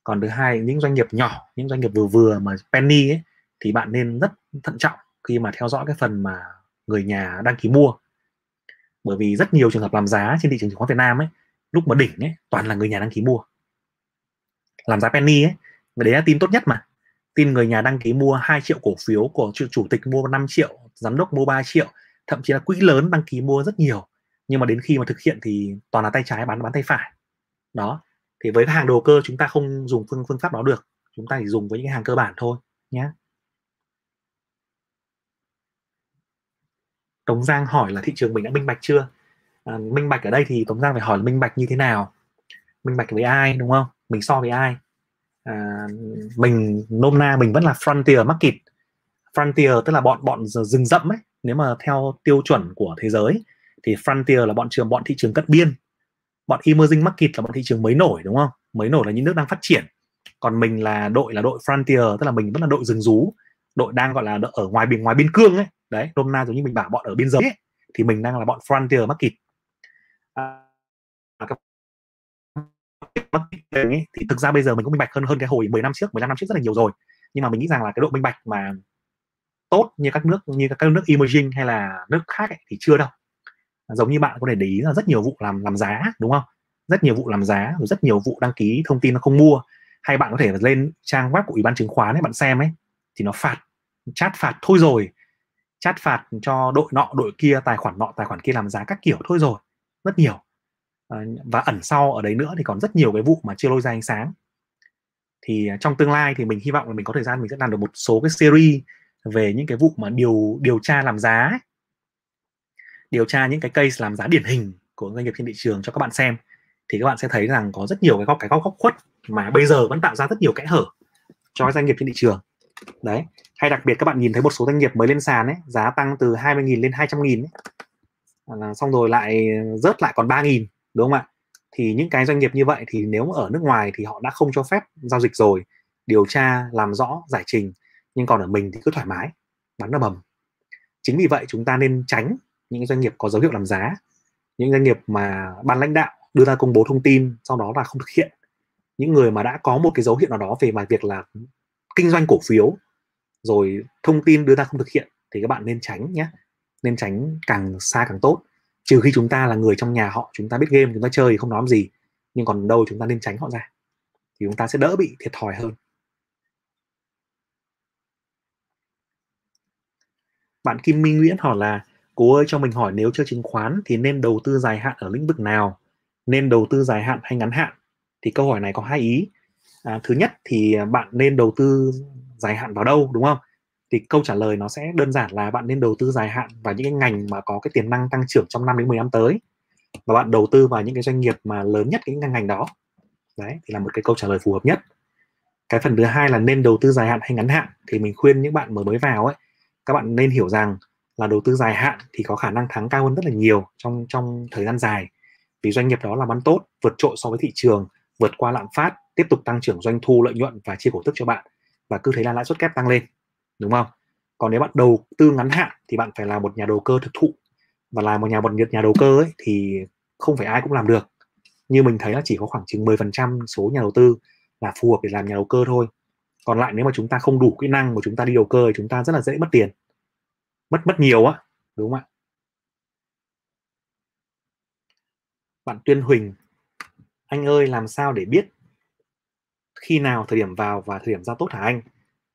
còn thứ hai những doanh nghiệp nhỏ những doanh nghiệp vừa vừa mà penny ấy thì bạn nên rất thận trọng khi mà theo dõi cái phần mà người nhà đăng ký mua. Bởi vì rất nhiều trường hợp làm giá trên thị trường chứng khoán Việt Nam ấy lúc mà đỉnh ấy toàn là người nhà đăng ký mua. Làm giá penny ấy và đấy là tin tốt nhất mà. Tin người nhà đăng ký mua 2 triệu cổ phiếu của chủ, chủ tịch mua 5 triệu giám đốc mua 3 triệu thậm chí là quỹ lớn đăng ký mua rất nhiều. Nhưng mà đến khi mà thực hiện thì toàn là tay trái bán bán tay phải. Đó thì với hàng đồ cơ chúng ta không dùng phương phương pháp đó được. Chúng ta chỉ dùng với những cái hàng cơ bản thôi nhé Tống Giang hỏi là thị trường mình đã minh bạch chưa? À, minh bạch ở đây thì Tống Giang phải hỏi là minh bạch như thế nào? Minh bạch với ai đúng không? Mình so với ai? À, mình nôm na mình vẫn là frontier market. Frontier tức là bọn bọn rừng rậm ấy. Nếu mà theo tiêu chuẩn của thế giới thì frontier là bọn trường bọn thị trường cận biên bọn emerging market là bọn thị trường mới nổi đúng không? Mới nổi là những nước đang phát triển. Còn mình là đội là đội frontier tức là mình vẫn là đội rừng rú đội đang gọi là ở ngoài biển ngoài biên cương ấy. Đấy hôm nay giống như mình bảo bọn ở biên giới ấy, thì mình đang là bọn frontier market. À, à ấy, thì thực ra bây giờ mình cũng minh bạch hơn hơn cái hồi 10 năm trước 15 năm trước rất là nhiều rồi. Nhưng mà mình nghĩ rằng là cái độ minh bạch mà tốt như các nước như các nước emerging hay là nước khác ấy, thì chưa đâu giống như bạn có thể để ý là rất nhiều vụ làm làm giá, đúng không? Rất nhiều vụ làm giá, rồi rất nhiều vụ đăng ký thông tin nó không mua. Hay bạn có thể lên trang web của ủy ban chứng khoán ấy, bạn xem ấy, thì nó phạt, chat phạt thôi rồi. Chat phạt cho đội nọ, đội kia, tài khoản nọ, tài khoản kia làm giá các kiểu thôi rồi. Rất nhiều. Ờ, và ẩn sau ở đấy nữa thì còn rất nhiều cái vụ mà chưa lôi ra ánh sáng. Thì à, trong tương lai thì mình hy vọng là mình có thời gian mình sẽ làm được một số cái series về những cái vụ mà điều điều tra làm giá ấy điều tra những cái case làm giá điển hình của doanh nghiệp trên thị trường cho các bạn xem, thì các bạn sẽ thấy rằng có rất nhiều cái góc cái góc góc khuất mà bây giờ vẫn tạo ra rất nhiều kẽ hở cho doanh nghiệp trên thị trường. Đấy, hay đặc biệt các bạn nhìn thấy một số doanh nghiệp mới lên sàn ấy, giá tăng từ 20.000 lên 200.000 ấy. Xong rồi lại rớt lại còn 3.000 đúng không ạ? Thì những cái doanh nghiệp như vậy thì nếu ở nước ngoài thì họ đã không cho phép giao dịch rồi, điều tra, làm rõ, giải trình. Nhưng còn ở mình thì cứ thoải mái bắn đầm bầm. Chính vì vậy chúng ta nên tránh những doanh nghiệp có dấu hiệu làm giá, những doanh nghiệp mà ban lãnh đạo đưa ra công bố thông tin, sau đó là không thực hiện. Những người mà đã có một cái dấu hiệu nào đó về mà việc là kinh doanh cổ phiếu, rồi thông tin đưa ra không thực hiện, thì các bạn nên tránh nhé. Nên tránh càng xa càng tốt. Trừ khi chúng ta là người trong nhà họ, chúng ta biết game, chúng ta chơi thì không nói gì. Nhưng còn đâu chúng ta nên tránh họ ra, thì chúng ta sẽ đỡ bị thiệt thòi hơn. Bạn Kim Minh Nguyễn hỏi là cô ơi cho mình hỏi nếu chơi chứng khoán thì nên đầu tư dài hạn ở lĩnh vực nào? Nên đầu tư dài hạn hay ngắn hạn? Thì câu hỏi này có hai ý. À, thứ nhất thì à, bạn nên đầu tư dài hạn vào đâu đúng không? Thì câu trả lời nó sẽ đơn giản là bạn nên đầu tư dài hạn vào những cái ngành mà có cái tiềm năng tăng trưởng trong 5 đến 10 năm tới. Và bạn đầu tư vào những cái doanh nghiệp mà lớn nhất cái ngành ngành đó. Đấy thì là một cái câu trả lời phù hợp nhất. Cái phần thứ hai là nên đầu tư dài hạn hay ngắn hạn. Thì mình khuyên những bạn mới mới vào ấy các bạn nên hiểu rằng là đầu tư dài hạn thì có khả năng thắng cao hơn rất là nhiều trong trong thời gian dài. Vì doanh nghiệp đó làm ăn tốt, vượt trội so với thị trường, vượt qua lạm phát, tiếp tục tăng trưởng doanh thu, lợi nhuận và chia cổ tức cho bạn. Và cứ thấy là lãi suất kép tăng lên, đúng không? Còn nếu bạn đầu tư ngắn hạn thì bạn phải là một nhà đầu cơ thực thụ. Và là một nhà một nhà đầu cơ ấy thì không phải ai cũng làm được. Như mình thấy là chỉ có khoảng chừng 10% số nhà đầu tư là phù hợp để làm nhà đầu cơ thôi. Còn lại nếu mà chúng ta không đủ kỹ năng mà chúng ta đi đầu cơ thì chúng ta rất là dễ mất tiền mất mất nhiều á, đúng không ạ? Bạn tuyên huỳnh, anh ơi, làm sao để biết khi nào thời điểm vào và thời điểm ra tốt hả anh?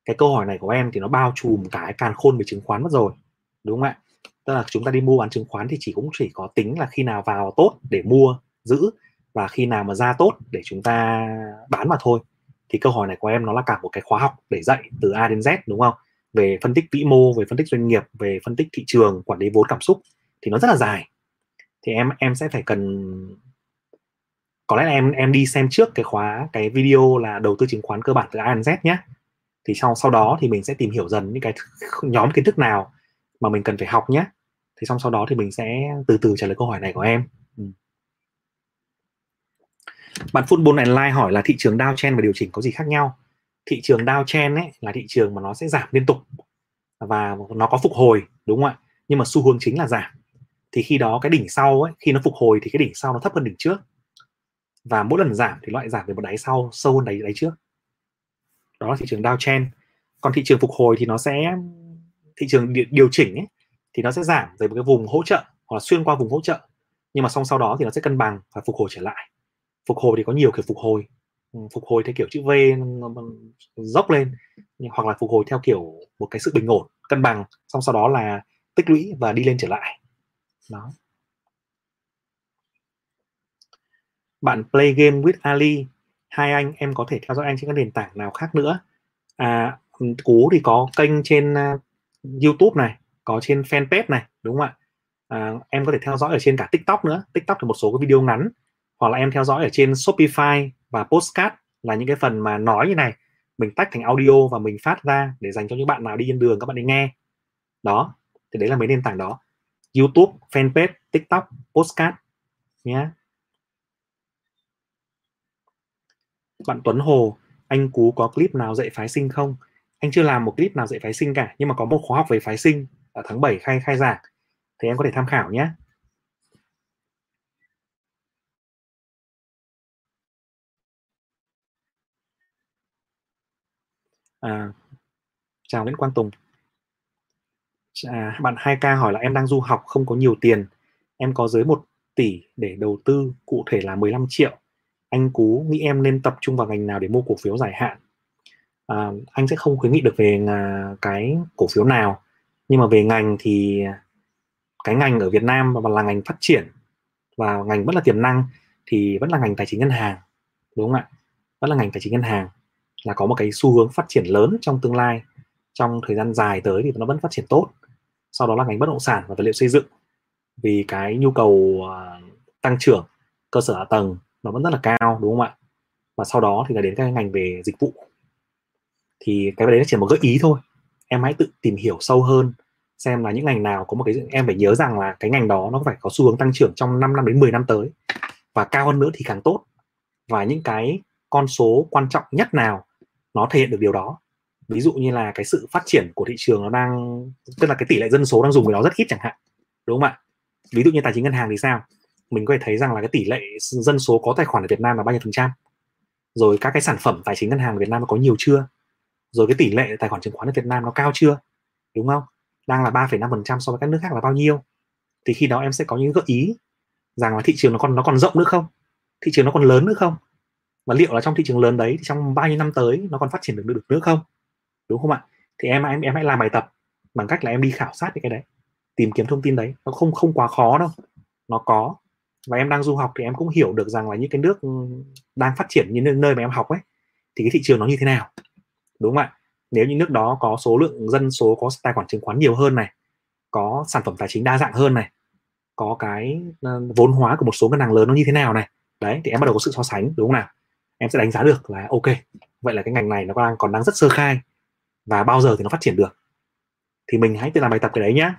Cái câu hỏi này của em thì nó bao trùm cái càn khôn về chứng khoán mất rồi, đúng không ạ? Tức là chúng ta đi mua bán chứng khoán thì chỉ cũng chỉ có tính là khi nào vào tốt để mua, giữ và khi nào mà ra tốt để chúng ta bán mà thôi. Thì câu hỏi này của em nó là cả một cái khóa học để dạy từ A đến Z, đúng không? Về phân tích vĩ mô, về phân tích doanh nghiệp, về phân tích thị trường, quản lý vốn cảm xúc thì nó rất là dài. Thì em em sẽ phải cần, có lẽ là em em đi xem trước cái khóa, cái video là đầu tư chứng khoán cơ bản từ A đến Z nhé thì sau sau đó thì mình sẽ tìm hiểu dần những cái nhóm kiến thức nào mà mình cần phải học nhé thì xong, sau đó thì mình sẽ từ từ trả lời câu hỏi này của em. Ừ. bạn football online hỏi là thị trường downtrend và điều chỉnh có gì khác nhau? Thị trường downtrend ấy là thị trường mà nó sẽ giảm liên tục và nó có phục hồi đúng không ạ? Nhưng mà xu hướng chính là giảm. Thì khi đó cái đỉnh sau ấy khi nó phục hồi thì cái đỉnh sau nó thấp hơn đỉnh trước. Và mỗi lần giảm thì loại giảm về một đáy sau sâu hơn đáy đáy trước. Đó là thị trường downtrend còn thị trường phục hồi thì nó sẽ thị trường điều chỉnh ấy, thì nó sẽ giảm về một cái vùng hỗ trợ hoặc là xuyên qua vùng hỗ trợ. Nhưng mà xong sau đó thì nó sẽ cân bằng và phục hồi trở lại. Phục hồi thì có nhiều kiểu phục hồi. Ừ, phục hồi theo kiểu chữ V dốc lên hoặc là phục hồi theo kiểu một cái sự bình ổn cân bằng xong sau đó là tích lũy và đi lên trở lại. Đó. Bạn play game with Ali hai anh em có thể theo dõi anh trên các nền tảng nào khác nữa? À cú thì có kênh trên uh, YouTube này có trên fanpage này đúng không ạ? À, em có thể theo dõi ở trên cả TikTok nữa TikTok thì một số cái video ngắn hoặc là em theo dõi ở trên Shopify và Postcard là những cái phần mà nói như này, mình tách thành audio và mình phát ra để dành cho những bạn nào đi trên đường các bạn đi nghe. Đó, thì đấy là mấy nền tảng đó. YouTube, fanpage, TikTok, Postcard, nhé. Bạn Tuấn Hồ, anh Cú có clip nào dạy phái sinh không? Anh chưa làm một clip nào dạy phái sinh cả, nhưng mà có một khóa học về phái sinh ở tháng 7 khai khai giảng. Thì em có thể tham khảo nhé. À, chào Nguyễn Quang Tùng. À, bạn 2K hỏi là em đang du học không có nhiều tiền. Em có dưới 1 tỷ để đầu tư cụ thể là 15 triệu. Anh Cú nghĩ em nên tập trung vào ngành nào để mua cổ phiếu dài hạn? À, anh sẽ không khuyến nghị được về cái cổ phiếu nào. Nhưng mà về ngành thì cái ngành ở Việt Nam và là ngành phát triển và ngành vẫn là tiềm năng thì vẫn là ngành tài chính ngân hàng đúng không ạ? Vẫn là ngành tài chính ngân hàng là có một cái xu hướng phát triển lớn trong tương lai. Trong thời gian dài tới thì nó vẫn phát triển tốt. Sau đó là ngành bất động sản và vật liệu xây dựng. Vì cái nhu cầu à, tăng trưởng, cơ sở hạ tầng nó vẫn rất là cao, đúng không ạ? Và sau đó thì là đến các ngành về dịch vụ. Thì cái đấy chỉ một gợi ý thôi. Em hãy tự tìm hiểu sâu hơn, xem là những ngành nào có một cái em phải nhớ rằng là cái ngành đó nó phải có xu hướng tăng trưởng trong 5 năm đến 10 năm tới. Và cao hơn nữa thì càng tốt. Và những cái con số quan trọng nhất nào nó thể hiện được điều đó. Ví dụ như là cái sự phát triển của thị trường nó đang tức là cái tỷ lệ dân số đang dùng cái đó rất ít chẳng hạn đúng không ạ? Ví dụ như tài chính ngân hàng thì sao? Mình có thể thấy rằng là cái tỷ lệ dân số có tài khoản ở Việt Nam là bao nhiêu phần trăm? Rồi các cái sản phẩm tài chính ngân hàng ở Việt Nam nó có nhiều chưa? Rồi cái tỷ lệ tài khoản chứng khoán ở Việt Nam nó cao chưa? Đúng không? Đang là 3,5% so với các nước khác là bao nhiêu? Thì khi đó em sẽ có những gợi ý rằng là thị trường nó còn nó còn rộng nữa không? Thị trường nó còn lớn nữa không? Và liệu là trong thị trường lớn đấy thì trong bao nhiêu năm tới nó còn phát triển được được nữa không? Đúng không ạ? Thì em em em hãy làm bài tập bằng cách là em đi khảo sát cái đấy, tìm kiếm thông tin đấy. Nó không không quá khó đâu. Nó có. Và em đang du học thì em cũng hiểu được rằng là những cái nước ừ, đang phát triển như nơi mà em học ấy, thì cái thị trường nó như thế nào. Đúng không ạ? Nếu như nước đó có số lượng dân số, có tài khoản chứng khoán nhiều hơn này, có sản phẩm tài chính đa dạng hơn này, có cái ờ, vốn hóa của một số ngân hàng lớn nó như thế nào này, đấy, thì em bắt đầu có sự so sánh, đúng không nào? Em sẽ đánh giá được là ok, vậy là cái ngành này nó đang còn đang rất sơ khai và bao giờ thì nó phát triển được thì mình hãy tự làm bài tập cái đấy nhá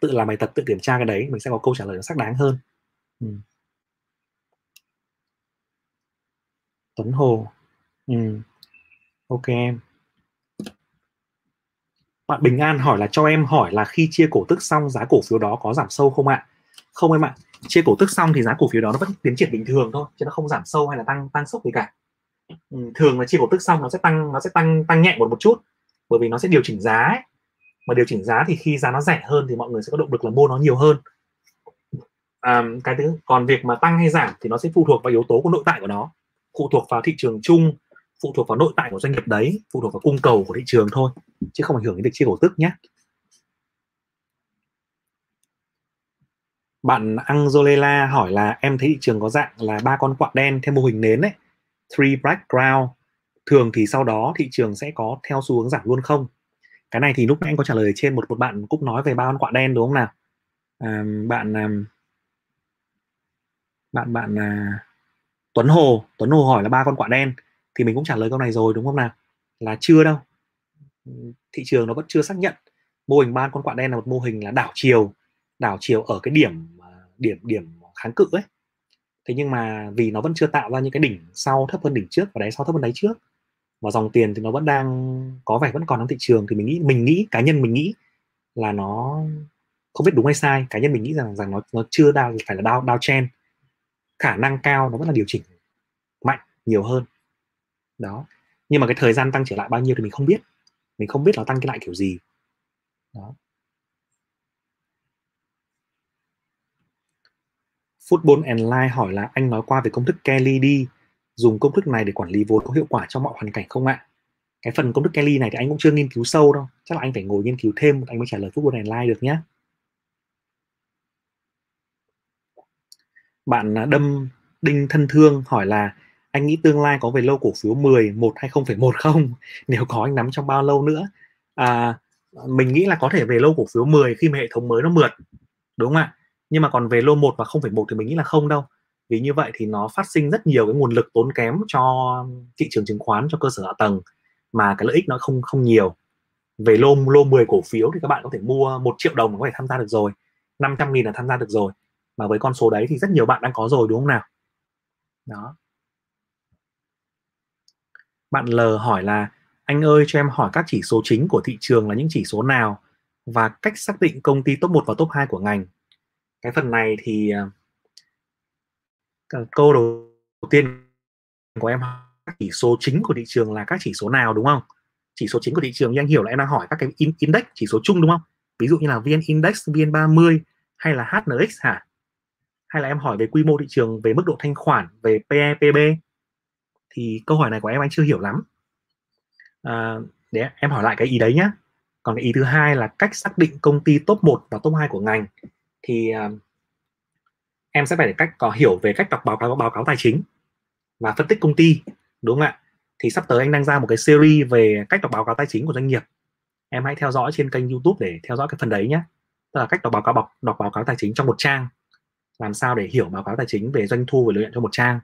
tự làm bài tập, tự kiểm tra cái đấy, mình sẽ có câu trả lời nó xác đáng hơn ừ. Tuấn Hồ ừ. ok em bạn Bình An hỏi là cho em hỏi là khi chia cổ tức xong, giá cổ phiếu đó có giảm sâu không ạ? Không em ạ. Chia cổ tức xong thì giá cổ phiếu đó nó vẫn tiến triển bình thường thôi, chứ nó không giảm sâu hay là tăng tăng sốc gì cả. Ừ, thường là chia cổ tức xong nó sẽ tăng nó sẽ tăng tăng nhẹ một một chút bởi vì nó sẽ điều chỉnh giá ấy. mà điều chỉnh giá thì khi giá nó rẻ hơn thì mọi người sẽ có động lực là mua nó nhiều hơn à, cái thứ còn việc mà tăng hay giảm thì nó sẽ phụ thuộc vào yếu tố của nội tại của nó phụ thuộc vào thị trường chung phụ thuộc vào nội tại của doanh nghiệp đấy phụ thuộc vào cung cầu của thị trường thôi chứ không ảnh hưởng đến việc chia cổ tức nhé bạn Angelela hỏi là em thấy thị trường có dạng là ba con quạ đen theo mô hình nến đấy three background thường thì sau đó thị trường sẽ có theo xu hướng giảm luôn không? Cái này thì lúc nãy anh có trả lời trên một một bạn cũng nói về ba con quạ đen đúng không nào? À, bạn à, bạn bạn à, Tuấn Hồ Tuấn Hồ hỏi là ba con quạ đen thì mình cũng trả lời câu này rồi đúng không nào? Là chưa đâu. Thị trường nó vẫn chưa xác nhận. Mô hình ba con quạ đen là một mô hình là đảo chiều đảo chiều ở cái điểm à, điểm điểm kháng cự ấy. Thế nhưng mà vì nó vẫn chưa tạo ra những cái đỉnh sau thấp hơn đỉnh trước và đáy sau thấp hơn đáy trước và dòng tiền thì nó vẫn đang có vẻ vẫn còn trong thị trường, thì mình nghĩ mình nghĩ, cá nhân mình nghĩ là nó không biết đúng hay sai. Cá nhân mình nghĩ rằng rằng nó nó chưa đau phải là đau đau chen. Khả năng cao nó vẫn là điều chỉnh mạnh nhiều hơn. Đó. Nhưng mà cái thời gian tăng trở lại bao nhiêu thì mình không biết. Mình không biết nó tăng cái lại kiểu gì. Đó. Football and Line hỏi là anh nói qua về công thức Kelly đi. Dùng công thức này để quản lý vốn có hiệu quả trong mọi hoàn cảnh không ạ? Cái phần công thức Kelly này thì anh cũng chưa nghiên cứu sâu đâu. Chắc là anh phải ngồi nghiên cứu thêm anh mới trả lời Football and Line được nhé bạn à, đâm đinh thân thương hỏi là anh nghĩ tương lai có về lâu cổ phiếu 10 1 hay 0,1 không? Nếu có anh nắm trong bao lâu nữa? À, mình nghĩ là có thể về lâu cổ phiếu 10 khi mà hệ thống mới nó mượt. Đúng không ạ? Nhưng mà còn về lô 1 và 0,1 thì mình nghĩ là không đâu. Vì như vậy thì nó phát sinh rất nhiều cái nguồn lực tốn kém cho thị trường chứng khoán cho cơ sở hạ tầng mà cái lợi ích nó không không nhiều. Về lô lô 10 cổ phiếu thì các bạn có thể mua một triệu đồng có thể tham gia được rồi. 500 nghìn là tham gia được rồi. Mà với con số đấy thì rất nhiều bạn đang có rồi đúng không nào? Đó. Bạn L hỏi là anh ơi cho em hỏi các chỉ số chính của thị trường là những chỉ số nào và cách xác định công ty top 1 và top 2 của ngành? Cái phần này thì ờ, câu đầu tiên của em các chỉ số chính của thị trường là các chỉ số nào đúng không? Chỉ số chính của thị trường như anh hiểu là em đang hỏi các cái index chỉ số chung đúng không? Ví dụ như là vn index vn 30 hay là hnx hả? Hay là em hỏi về quy mô thị trường về mức độ thanh khoản về PE PB thì câu hỏi này của em anh chưa hiểu lắm. À, để em hỏi lại cái ý đấy nhá. Còn cái ý thứ hai là cách xác định công ty top 1 và top 2 của ngành thì uh, em sẽ phải cách có hiểu về cách đọc báo cáo báo cáo tài chính và phân tích công ty đúng không ạ? Thì sắp tới anh đang ra một cái series về cách đọc báo cáo tài chính của doanh nghiệp. Em hãy theo dõi trên kênh youtube để theo dõi cái phần đấy nhé tức là cách đọc báo cáo đọc, đọc báo cáo tài chính trong một trang. Làm sao để hiểu báo cáo tài chính về doanh thu và lợi nhuận cho một trang.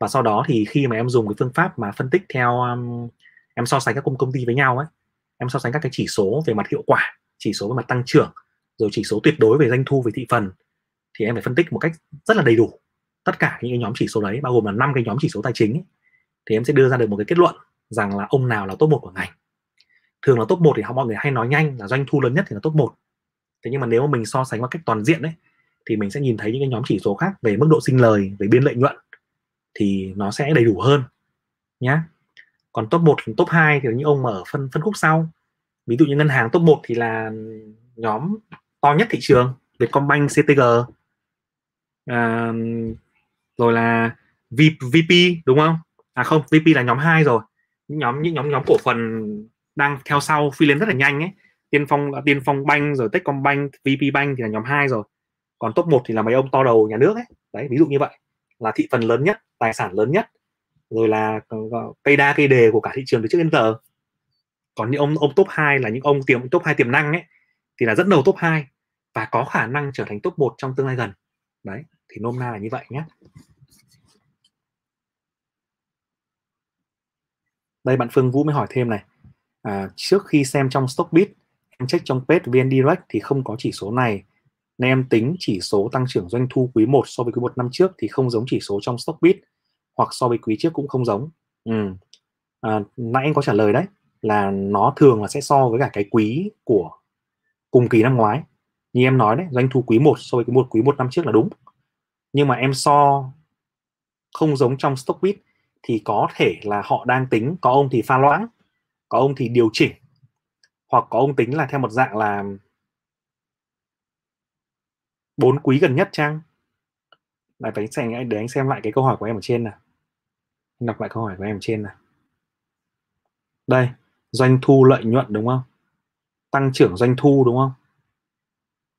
Và sau đó thì khi mà em dùng cái phương pháp mà phân tích theo um, em so sánh các công công ty với nhau ấy em so sánh các cái chỉ số về mặt hiệu quả chỉ số về mặt tăng trưởng rồi chỉ số tuyệt đối về doanh thu về thị phần thì em phải phân tích một cách rất là đầy đủ tất cả những cái nhóm chỉ số đấy bao gồm là năm cái nhóm chỉ số tài chính ấy, thì em sẽ đưa ra được một cái kết luận rằng là ông nào là top 1 của ngành. Thường là top 1 thì họ mọi người hay nói nhanh là doanh thu lớn nhất thì là top 1 thế nhưng mà nếu mà mình so sánh một cách toàn diện đấy thì mình sẽ nhìn thấy những cái nhóm chỉ số khác về mức độ sinh lời về biên lợi nhuận thì nó sẽ đầy đủ hơn nhá. Còn top 1 top 2 thì những ông mà ở phân phân khúc sau. Ví dụ như ngân hàng top 1 thì là nhóm to nhất thị trường Vietcombank CTG à, rồi là v, VP đúng không? À không VP là nhóm 2 rồi. Những nhóm những nhóm nhóm cổ phần đang theo sau phi lên rất là nhanh ấy. Tiên phong à, tiên phong bank rồi techcombank vp bank thì là nhóm 2 rồi. Còn top 1 thì là mấy ông to đầu nhà nước ấy. Đấy ví dụ như vậy. Là thị phần lớn nhất tài sản lớn nhất. Rồi là ờ, ờ, cây đa cây đề của cả thị trường từ trước đến giờ. Còn những ông ông top 2 là những ông tiềm top 2 tiềm năng ấy thì là dẫn đầu top 2 và có khả năng trở thành top 1 trong tương lai gần. Đấy thì nôm na là như vậy nhé. Đây bạn Phương Vũ mới hỏi thêm này. À, trước khi xem trong Stockbit em check trong page VN Direct thì không có chỉ số này nên em tính chỉ số tăng trưởng doanh thu quý 1 so với quý 1 năm trước thì không giống chỉ số trong Stockbit hoặc so với quý trước cũng không giống. Ừ. à, nãy anh có trả lời đấy là nó thường là sẽ so với cả cái quý của cùng kỳ năm ngoái. Như em nói đấy, doanh thu quý 1 so với quý một quý một năm trước là đúng. Nhưng mà em so không giống trong Stockbit thì có thể là họ đang tính, có ông thì pha loãng, có ông thì điều chỉnh, hoặc có ông tính là theo một dạng là bốn quý gần nhất chăng? Lại phải xem, để anh xem lại cái câu hỏi của em ở trên nào. Đọc lại câu hỏi của em ở trên nào. Đây, doanh thu lợi nhuận đúng không? Tăng trưởng doanh thu đúng không?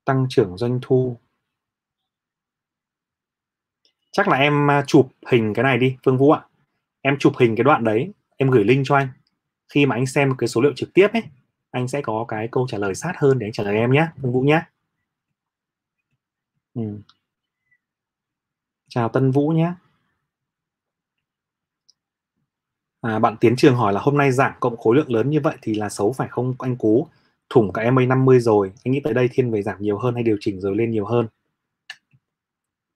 Tăng trưởng doanh thu. Chắc là em à, chụp hình cái này đi Phương Vũ ạ. Em chụp hình cái đoạn đấy em gửi link cho anh. Khi mà anh xem cái số liệu trực tiếp ấy anh sẽ có cái câu trả lời sát hơn để anh trả lời em nhé Phương Vũ nhé ừ. chào Tân Vũ nhé À, bạn Tiến Trường hỏi là hôm nay giảm cộng khối lượng lớn như vậy thì là xấu phải không anh Cú? Thủng cả MA 50 rồi, anh nghĩ tới đây thiên về giảm nhiều hơn hay điều chỉnh rồi lên nhiều hơn?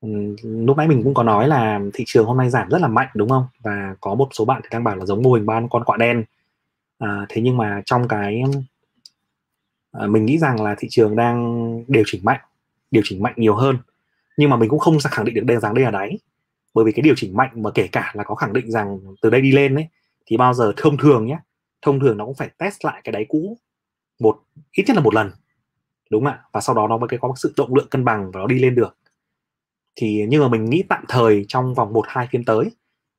Ừ, lúc nãy mình cũng có nói là thị trường hôm nay giảm rất là mạnh đúng không? Và có một số bạn thì đang bảo là giống mô hình ban con quạ đen. À, thế nhưng mà trong cái à, mình nghĩ rằng là thị trường đang điều chỉnh mạnh, điều chỉnh mạnh nhiều hơn. Nhưng mà mình cũng không khẳng định được đây rằng đây là đáy bởi vì cái điều chỉnh mạnh mà kể cả là có khẳng định rằng từ đây đi lên ấy thì bao giờ thông thường nhé thông thường nó cũng phải test lại cái đáy cũ một ít nhất là một lần đúng không ạ? Và sau đó nó mới có một sự động lượng cân bằng và nó đi lên được. Thì nhưng mà mình nghĩ tạm thời trong vòng một hai phiên tới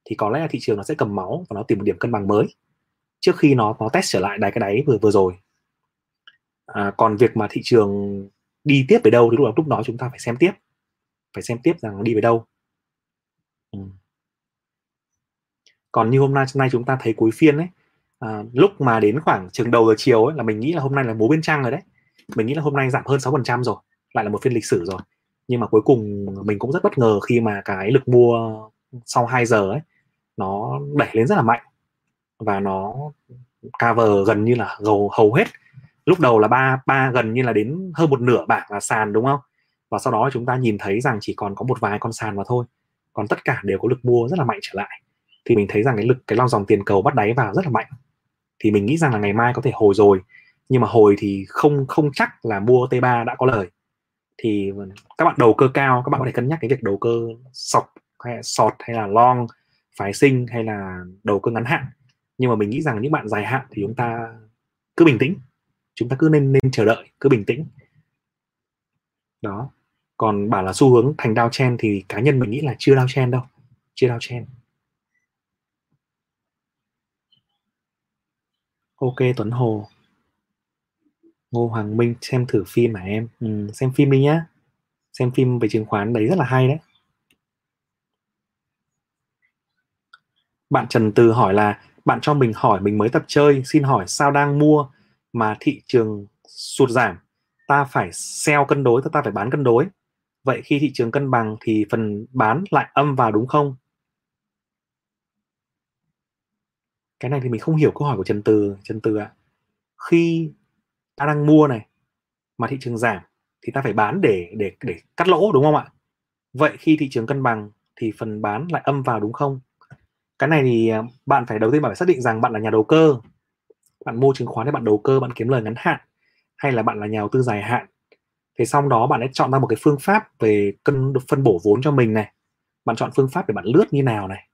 thì có lẽ là thị trường nó sẽ cầm máu và nó tìm một điểm cân bằng mới trước khi nó nó test trở lại đáy cái đáy vừa vừa rồi. À, còn việc mà thị trường đi tiếp về đâu thì lúc đó lúc đó chúng ta phải xem tiếp phải xem tiếp rằng nó đi về đâu. Ừ. Còn như hôm nay hôm nay chúng ta thấy cuối phiên ấy, à, lúc mà đến khoảng trường đầu giờ chiều ấy là mình nghĩ là hôm nay là múa bên trăng rồi đấy. Mình nghĩ là hôm nay giảm hơn 6% rồi, lại là một phiên lịch sử rồi. Nhưng mà cuối cùng mình cũng rất bất ngờ khi mà cái lực mua sau 2 giờ ấy nó đẩy lên rất là mạnh. Và nó cover gần như là hầu hầu hết. Lúc đầu là ba ba gần như là đến hơn một nửa bảng là sàn đúng không? Và sau đó chúng ta nhìn thấy rằng chỉ còn có một vài con sàn mà thôi. Còn tất cả đều có lực mua rất là mạnh trở lại. Thì mình thấy rằng cái lực cái long dòng tiền cầu bắt đáy vào rất là mạnh thì mình nghĩ rằng là ngày mai có thể hồi rồi. Nhưng mà hồi thì không không chắc là mua T3 đã có lời. Thì các bạn đầu cơ cao, các bạn có thể cân nhắc cái việc đầu cơ sọc hay sọt hay là long, phái sinh hay là đầu cơ ngắn hạn. Nhưng mà mình nghĩ rằng những bạn dài hạn thì chúng ta cứ bình tĩnh. Chúng ta cứ nên nên chờ đợi, cứ bình tĩnh. Đó. Còn bảo là xu hướng thành đao chen thì cá nhân mình nghĩ là chưa đao chen đâu. Chưa đao ok tuấn hồ. Ngô hoàng minh xem thử phim mà em? Ừ, xem phim đi nhá. Xem phim về chứng khoán đấy rất là hay đấy. Bạn Trần Từ hỏi là bạn cho mình hỏi mình mới tập chơi xin hỏi sao đang mua mà thị trường sụt giảm? Ta phải sell cân đối ta phải bán cân đối. Vậy khi thị trường cân bằng thì phần bán lại âm vào đúng không? Cái này thì mình không hiểu câu hỏi của Trần Từ, Trần Từ ạ. Khi ta đang mua này mà thị trường giảm thì ta phải bán để để để cắt lỗ đúng không ạ? Vậy khi thị trường cân bằng thì phần bán lại âm vào đúng không? Cái này thì à, bạn phải đầu tiên bạn phải xác định rằng bạn là nhà đầu cơ. Bạn mua chứng khoán để bạn đầu cơ, bạn kiếm lời ngắn hạn hay là bạn là nhà đầu tư dài hạn thì xong đó bạn sẽ chọn ra một cái phương pháp về cân phân bổ vốn cho mình này bạn chọn phương pháp để bạn lướt như nào này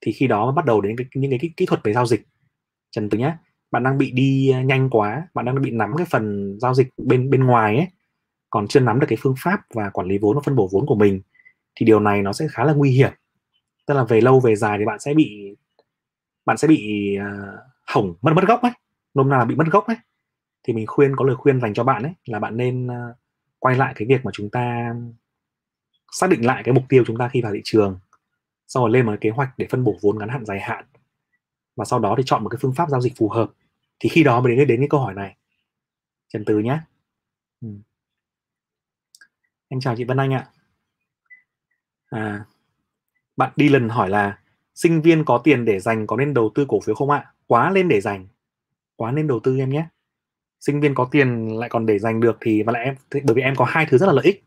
thì khi đó bắt đầu đến cái, những cái, cái kỹ thuật về giao dịch. Trần từ nhé bạn đang bị đi à, nhanh quá bạn đang bị nắm cái phần giao dịch bên bên ngoài ấy còn chưa nắm được cái phương pháp và quản lý vốn và phân bổ vốn của mình thì điều này nó sẽ khá là nguy hiểm. Tức là về lâu về dài thì bạn sẽ bị bạn sẽ bị uh, hỏng mất mất gốc ấy nôm na là bị mất gốc ấy. Thì mình khuyên có lời khuyên dành cho bạn ấy là bạn nên uh, quay lại cái việc mà chúng ta xác định lại cái mục tiêu chúng ta khi vào thị trường sau rồi lên một cái kế hoạch để phân bổ vốn ngắn hạn dài hạn. Và sau đó thì chọn một cái phương pháp giao dịch phù hợp. Thì khi đó mới đến đến cái câu hỏi này. Trần từ nhé ừ. em chào chị Vân Anh ạ. À, bạn đi lần hỏi là sinh viên có tiền để dành có nên đầu tư cổ phiếu không ạ? Quá lên để dành. Quá nên đầu tư em nhé. Sinh viên có tiền lại còn để dành được thì và lại em bởi vì em có hai thứ rất là lợi ích.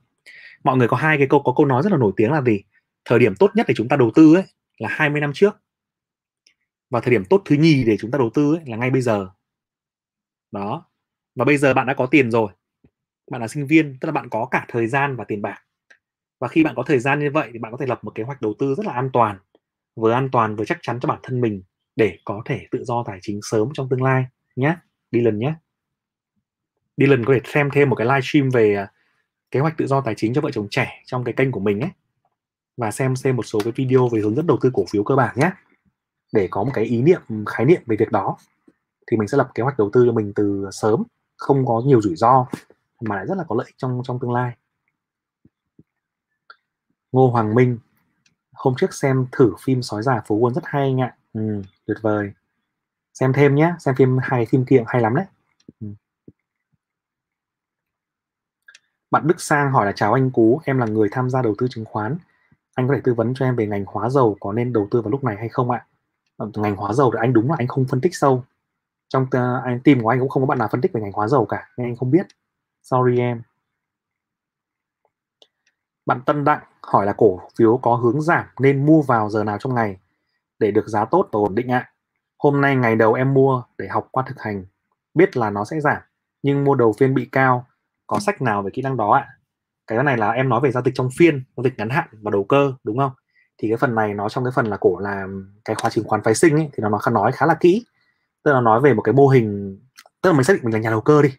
Mọi người có hai cái câu có câu nói rất là nổi tiếng là gì? Thời điểm tốt nhất để chúng ta đầu tư ấy là 20 năm trước. Và thời điểm tốt thứ nhì để chúng ta đầu tư ấy là ngay bây giờ. Đó. Và bây giờ bạn đã có tiền rồi. Bạn là sinh viên, tức là bạn có cả thời gian và tiền bạc. Và khi bạn có thời gian như vậy thì bạn có thể lập một kế hoạch đầu tư rất là an toàn, vừa an toàn vừa chắc chắn cho bản thân mình để có thể tự do tài chính sớm trong tương lai nhé. Đi lần nhé. Dylan có thể xem thêm một cái livestream về à, kế hoạch tự do tài chính cho vợ chồng trẻ trong cái kênh của mình ấy và xem xem một số cái video về hướng dẫn đầu tư cổ phiếu cơ bản nhé. Để có một cái ý niệm khái niệm về việc đó thì mình sẽ lập kế hoạch đầu tư cho mình từ sớm không có nhiều rủi ro mà lại rất là có lợi trong trong tương lai. Ngô Hoàng Minh hôm trước xem thử phim sói già phố quân rất hay anh ạ. Ừ, tuyệt vời. Xem thêm nhé xem phim hay phim kia hay lắm đấy. Ừ. Bạn Đức Sang hỏi là chào anh Cú, em là người tham gia đầu tư chứng khoán. Anh có thể tư vấn cho em về ngành hóa dầu có nên đầu tư vào lúc này hay không ạ? Ờ, ngành hóa dầu thì anh đúng là anh không phân tích sâu trong anh team của anh cũng không có bạn nào phân tích về ngành hóa dầu cả nên anh không biết sorry em bạn Tân Đặng hỏi là cổ phiếu có hướng giảm nên mua vào giờ nào trong ngày để được giá tốt và ổn định ạ. Hôm nay ngày đầu em mua để học qua thực hành, biết là nó sẽ giảm, nhưng mua đầu phiên bị cao, có sách nào về kỹ năng đó ạ? Cái này là em nói về giao dịch trong phiên, giao dịch ngắn hạn và đầu cơ đúng không? Thì cái phần này nó trong cái phần là cổ là cái khóa chứng khoán phái sinh ấy, thì nó nói nói khá là kỹ. Tức là nói về một cái mô hình, tức là mình xác định mình là nhà đầu cơ đi.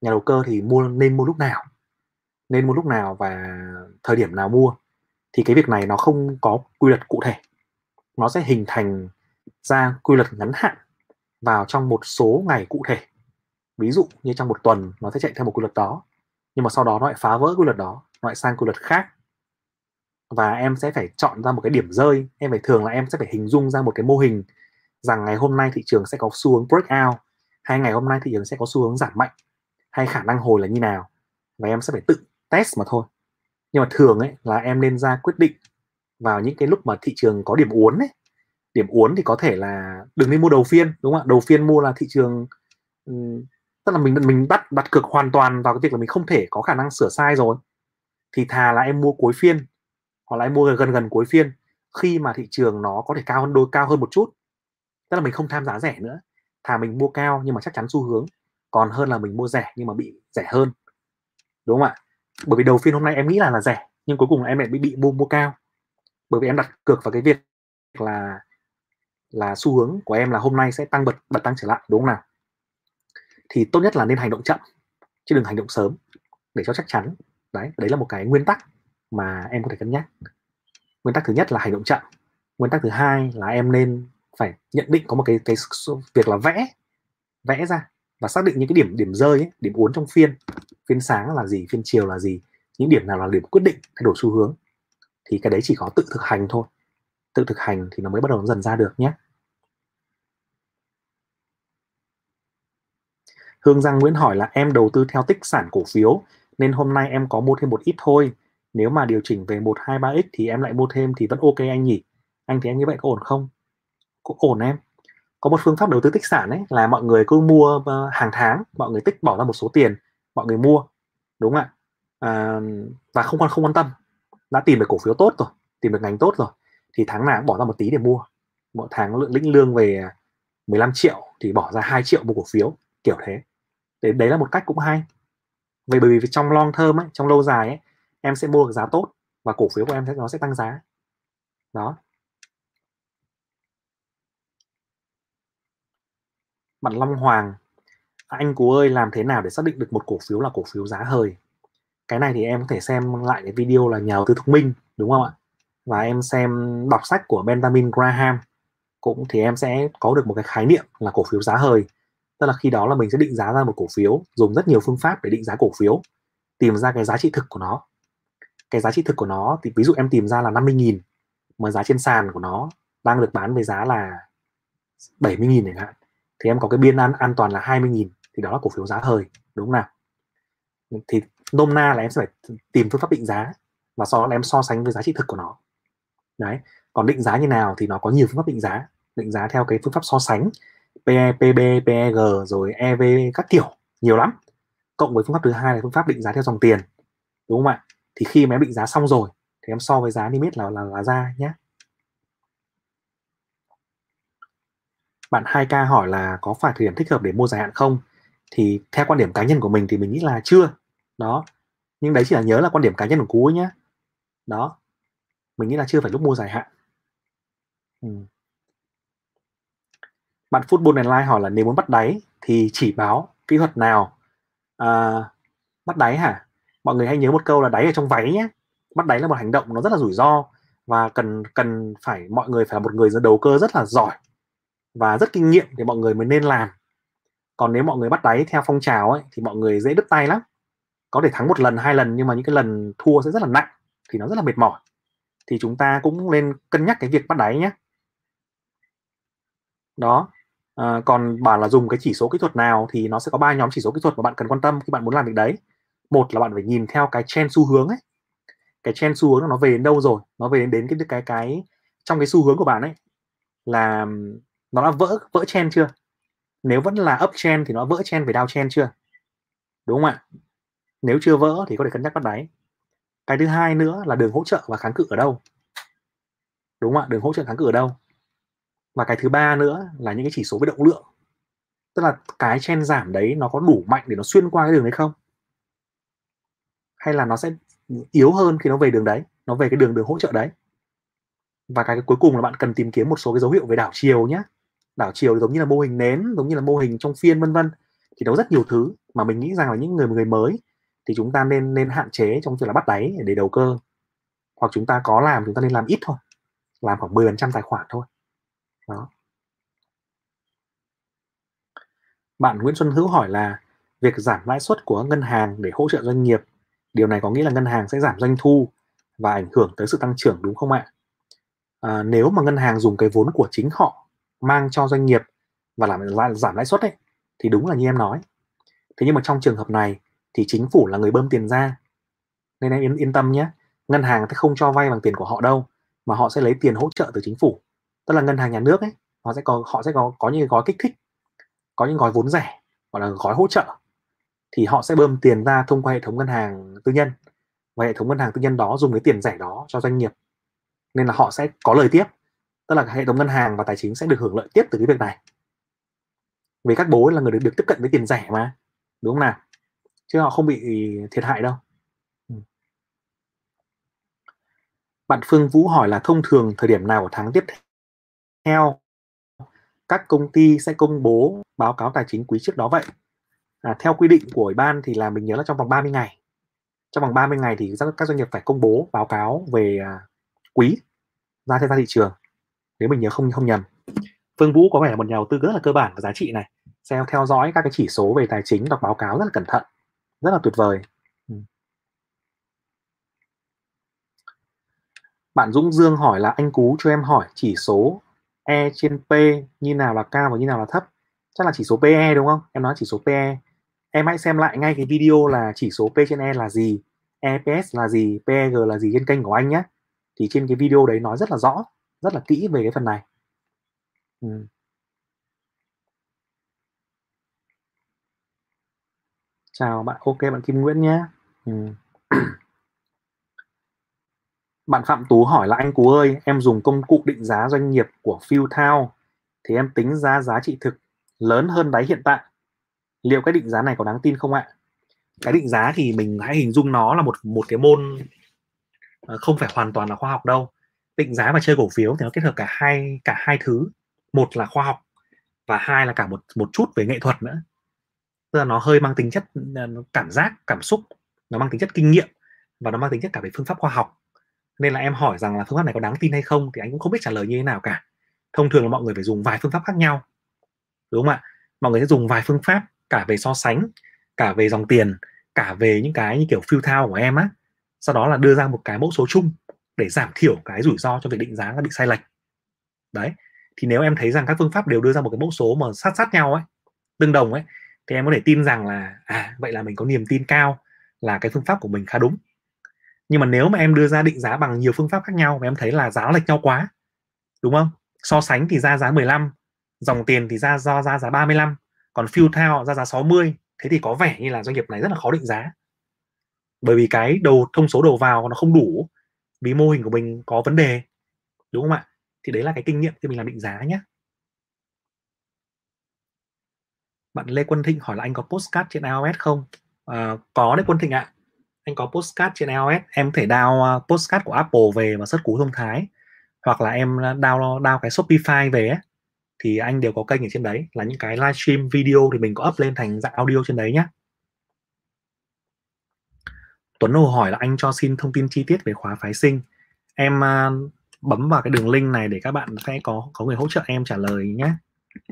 Nhà đầu cơ thì mua nên mua lúc nào? Nên mua lúc nào và thời điểm nào mua? Thì cái việc này nó không có quy luật cụ thể nó sẽ hình thành ra quy luật ngắn hạn vào trong một số ngày cụ thể ví dụ như trong một tuần nó sẽ chạy theo một quy luật đó nhưng mà sau đó nó lại phá vỡ quy luật đó, nó lại sang quy luật khác. Và em sẽ phải chọn ra một cái điểm rơi. Em phải thường là em sẽ phải hình dung ra một cái mô hình rằng ngày hôm nay thị trường sẽ có xu hướng breakout, hay ngày hôm nay thị trường sẽ có xu hướng giảm mạnh, hay khả năng hồi là như nào. Và em sẽ phải tự test mà thôi. Nhưng mà thường ấy là em nên ra quyết định vào những cái lúc mà thị trường có điểm uốn ấy. Điểm uốn thì có thể là đừng nên mua đầu phiên, đúng không ạ? Đầu phiên mua là thị trường tức là mình mình bắt đặt cược hoàn toàn vào cái việc là mình không thể có khả năng sửa sai rồi. Thì thà là em mua cuối phiên, hoặc là em mua gần gần cuối phiên, khi mà thị trường nó có thể cao hơn, đôi, cao hơn một chút. Tức là mình không tham giá rẻ nữa. Thà mình mua cao nhưng mà chắc chắn xu hướng. Còn hơn là mình mua rẻ nhưng mà bị rẻ hơn. Đúng không ạ? Bởi vì đầu phiên hôm nay em nghĩ là là rẻ, nhưng cuối cùng em lại bị bị mua mua cao. Bởi vì em đặt cược vào cái việc là là xu hướng của em là hôm nay sẽ tăng bật bật tăng trở lại, đúng không nào? Thì tốt nhất là nên hành động chậm chứ đừng hành động sớm để cho chắc chắn. Đấy đấy là một cái nguyên tắc mà em có thể cân nhắc. Nguyên tắc thứ nhất là hành động chậm. Nguyên tắc thứ hai là em nên phải nhận định có một cái cái việc là vẽ vẽ ra và xác định những cái điểm điểm rơi ấy, điểm uốn trong phiên phiên sáng là gì phiên chiều là gì những điểm nào là điểm quyết định thay đổi xu hướng. Thì cái đấy chỉ có tự thực hành thôi. Tự thực hành thì nó mới bắt đầu dần ra được nhé. Hương Giang Nguyễn hỏi là em đầu tư theo tích sản cổ phiếu nên hôm nay em có mua thêm một ít thôi. Nếu mà điều chỉnh về 1, 2, 3x thì em lại mua thêm thì vẫn ok anh nhỉ? Anh thì anh như vậy có ổn không? Có ổn em. Có một phương pháp đầu tư tích sản ấy là mọi người cứ mua ờ, hàng tháng, mọi người tích bỏ ra một số tiền, mọi người mua. Đúng không ạ? À, và không quan không quan tâm đã tìm được cổ phiếu tốt rồi tìm được ngành tốt rồi thì tháng nào cũng bỏ ra một tí để mua mỗi tháng lượng lĩnh lương về 15 triệu thì bỏ ra 2 triệu mua cổ phiếu kiểu thế đấy, đấy là một cách cũng hay. Vì bởi vì trong long term ấy trong lâu dài ấy em sẽ mua được giá tốt và cổ phiếu của em sẽ nó sẽ tăng giá đó. Bạn Long Hoàng anh cú ơi làm thế nào để xác định được một cổ phiếu là cổ phiếu giá hời? Cái này thì em có thể xem lại cái video là nhà đầu tư thông minh đúng không ạ? Và em xem đọc sách của Benjamin Graham. Cũng thì em sẽ có được một cái khái niệm là cổ phiếu giá hời tức là khi đó là mình sẽ định giá ra một cổ phiếu, dùng rất nhiều phương pháp để định giá cổ phiếu, tìm ra cái giá trị thực của nó. Cái giá trị thực của nó thì ví dụ em tìm ra là 50.000 mà giá trên sàn của nó đang được bán với giá là 70.000 chẳng hạn, thì em có cái biên an an toàn là 20.000 thì đó là cổ phiếu giá hời đúng không nào? Thì nôm na là em sẽ phải tìm phương pháp định giá, và sau đó là em so sánh với giá trị thực của nó. Đấy, còn định giá như nào thì nó có nhiều phương pháp định giá định giá theo cái phương pháp so sánh. PE, PB, PEG rồi EV các kiểu nhiều lắm. Cộng với phương pháp thứ hai là phương pháp định giá theo dòng tiền đúng không ạ? Thì khi mà em định giá xong rồi thì em so với giá niêm yết là là là ra nhé bạn 2K hỏi là có phải thời điểm thích hợp để mua dài hạn không? Thì theo quan điểm cá nhân của mình thì mình nghĩ là chưa. Đó. Nhưng đấy chỉ là nhớ là quan điểm cá nhân của cú nhé đó. Mình nghĩ là chưa phải lúc mua dài hạn. Ừ bạn football online hỏi là nếu muốn bắt đáy thì chỉ báo kỹ thuật nào? À, bắt đáy hả? Mọi người hãy nhớ một câu là đáy ở trong váy nhé. Bắt đáy là một hành động nó rất là rủi ro và cần cần phải mọi người phải là một người đầu cơ rất là giỏi và rất kinh nghiệm thì mọi người mới nên làm. Còn nếu mọi người bắt đáy theo phong trào ấy thì mọi người dễ đứt tay lắm. Có thể thắng một lần hai lần nhưng mà những cái lần thua sẽ rất là nặng thì nó rất là mệt mỏi. Thì chúng ta cũng nên cân nhắc cái việc bắt đáy nhé. Đó à, còn bảo là dùng cái chỉ số kỹ thuật nào thì nó sẽ có ba nhóm chỉ số kỹ thuật mà bạn cần quan tâm khi bạn muốn làm việc đấy. Một là bạn phải nhìn theo cái trend xu hướng ấy. Cái trend xu hướng nó về đến đâu rồi? Nó về đến cái cái cái trong cái xu hướng của bạn ấy. Là nó đã vỡ vỡ trend chưa? Nếu vẫn là up trend thì nó vỡ trend về down trend chưa? Đúng không ạ? Nếu chưa vỡ thì có thể cân nhắc bắt đáy. Cái thứ hai nữa là đường hỗ trợ và kháng cự ở đâu? Đúng không ạ? Đường hỗ trợ kháng cự ở đâu? Và cái thứ ba nữa là những cái chỉ số về động lượng. Tức là cái chen giảm đấy nó có đủ mạnh để nó xuyên qua cái đường đấy không? Hay là nó sẽ yếu hơn khi nó về đường đấy, nó về cái đường đường hỗ trợ đấy? Và cái cuối cùng là bạn cần tìm kiếm một số cái dấu hiệu về đảo chiều nhé đảo chiều giống như là mô hình nến, giống như là mô hình trong phiên, vân vân. Thì nó rất nhiều thứ mà mình nghĩ rằng là những người người mới thì chúng ta nên nên hạn chế trong việc là bắt đáy để đầu cơ. Hoặc chúng ta có làm, chúng ta nên làm ít thôi. Làm khoảng 10% tài khoản thôi đó. Bạn Nguyễn Xuân Hữu hỏi là việc giảm lãi suất của ngân hàng để hỗ trợ doanh nghiệp điều này có nghĩa là ngân hàng sẽ giảm doanh thu và ảnh hưởng tới sự tăng trưởng đúng không ạ? À, nếu mà ngân hàng dùng cái vốn của chính họ mang cho doanh nghiệp và làm giảm lãi suất ấy thì đúng là như em nói. Thế nhưng mà trong trường hợp này thì chính phủ là người bơm tiền ra. Nên em yên, yên tâm nhé ngân hàng sẽ không cho vay bằng tiền của họ đâu mà họ sẽ lấy tiền hỗ trợ từ chính phủ tức là ngân hàng nhà nước ấy họ sẽ có họ sẽ có có những gói kích thích có những gói vốn rẻ gọi là gói hỗ trợ. Thì họ sẽ bơm tiền ra thông qua hệ thống ngân hàng tư nhân và hệ thống ngân hàng tư nhân đó dùng cái tiền rẻ đó cho doanh nghiệp. Nên là họ sẽ có lời tiếp tức là hệ thống ngân hàng và tài chính sẽ được hưởng lợi tiếp từ cái việc này. Vì các bố là người được, được tiếp cận với tiền rẻ mà đúng không nào? Chứ họ không bị thiệt hại đâu. Ừ. Bạn Phương Vũ hỏi là thông thường thời điểm nào của tháng tiếp theo các công ty sẽ công bố báo cáo tài chính quý trước đó vậy. À, theo quy định của ủy ban thì là mình nhớ là trong vòng 30 ngày. Trong vòng 30 ngày thì các doanh nghiệp phải công bố báo cáo về à, quý ra trên ra thị trường nếu mình nhớ không không nhầm. Phương Vũ có vẻ là một nhà đầu tư rất là cơ bản và giá trị này theo theo dõi các cái chỉ số về tài chính đọc báo cáo rất là cẩn thận rất là tuyệt vời. Ừ. Bạn Dũng Dương hỏi là anh Cú cho em hỏi chỉ số E trên P như nào là cao và như nào là thấp? Chắc là chỉ số PE đúng không? Em nói chỉ số PE em hãy xem lại ngay cái video là chỉ số P trên E là gì EPS là gì PEG là gì trên kênh của anh nhé thì trên cái video đấy nói rất là rõ, rất là kỹ về cái phần này. Ừ. chào bạn, ok bạn Kim Nguyễn nhé ừ. bạn Phạm Tú hỏi là, anh Cú ơi, em dùng công cụ định giá doanh nghiệp của Fieldtown thì em tính ra giá trị thực lớn hơn đáy hiện tại. Liệu cái định giá này có đáng tin không ạ? Cái định giá thì mình hãy hình dung nó là một một cái môn ờ, không phải hoàn toàn là khoa học đâu. Định giá và chơi cổ phiếu thì nó kết hợp cả hai cả hai thứ. Một là khoa học và hai là cả một một chút về nghệ thuật nữa. Tức là nó hơi mang tính chất ờ, cảm giác, cảm xúc, nó mang tính chất kinh nghiệm và nó mang tính chất cả về phương pháp khoa học nên là em hỏi rằng là phương pháp này có đáng tin hay không thì anh cũng không biết trả lời như thế nào cả. Thông thường là mọi người phải dùng vài phương pháp khác nhau, đúng không ạ? Mọi người sẽ dùng vài phương pháp, cả về so sánh, cả về dòng tiền, cả về những cái như kiểu phiêu thao của em á. Sau đó là đưa ra một cái mẫu số chung để giảm thiểu cái rủi ro cho việc định giá nó bị sai lệch. Đấy, thì nếu em thấy rằng các phương pháp đều đưa ra một cái mẫu số mà sát sát nhau ấy, tương đồng ấy, thì em có thể tin rằng là à vậy là mình có niềm tin cao là cái phương pháp của mình khá đúng nhưng mà nếu mà em đưa ra định giá bằng nhiều phương pháp khác nhau mà em thấy là giá lệch nhau quá đúng không? So sánh thì ra giá 15 dòng tiền thì ra do ra giá 35 còn field thao ra giá 60 thế thì có vẻ như là doanh nghiệp này rất là khó định giá. Bởi vì cái đầu thông số đầu vào nó không đủ vì mô hình của mình có vấn đề đúng không ạ? Thì đấy là cái kinh nghiệm khi mình làm định giá nhé. Bạn Lê Quân Thịnh hỏi là anh có postcard trên iOS không? À, có đấy Quân Thịnh ạ anh có postcard trên iOS em có thể download à, postcard của Apple về và search cú thông thái. Hoặc là em à, download down cái Shopify về ấy, thì anh đều có kênh ở trên đấy. Là những cái livestream video thì mình có up lên thành dạng audio trên đấy nhé Tuấn Hồ hỏi là anh cho xin thông tin chi tiết về khóa phái sinh. Em uh, bấm vào cái đường link này để các bạn sẽ có có người hỗ trợ em trả lời nhé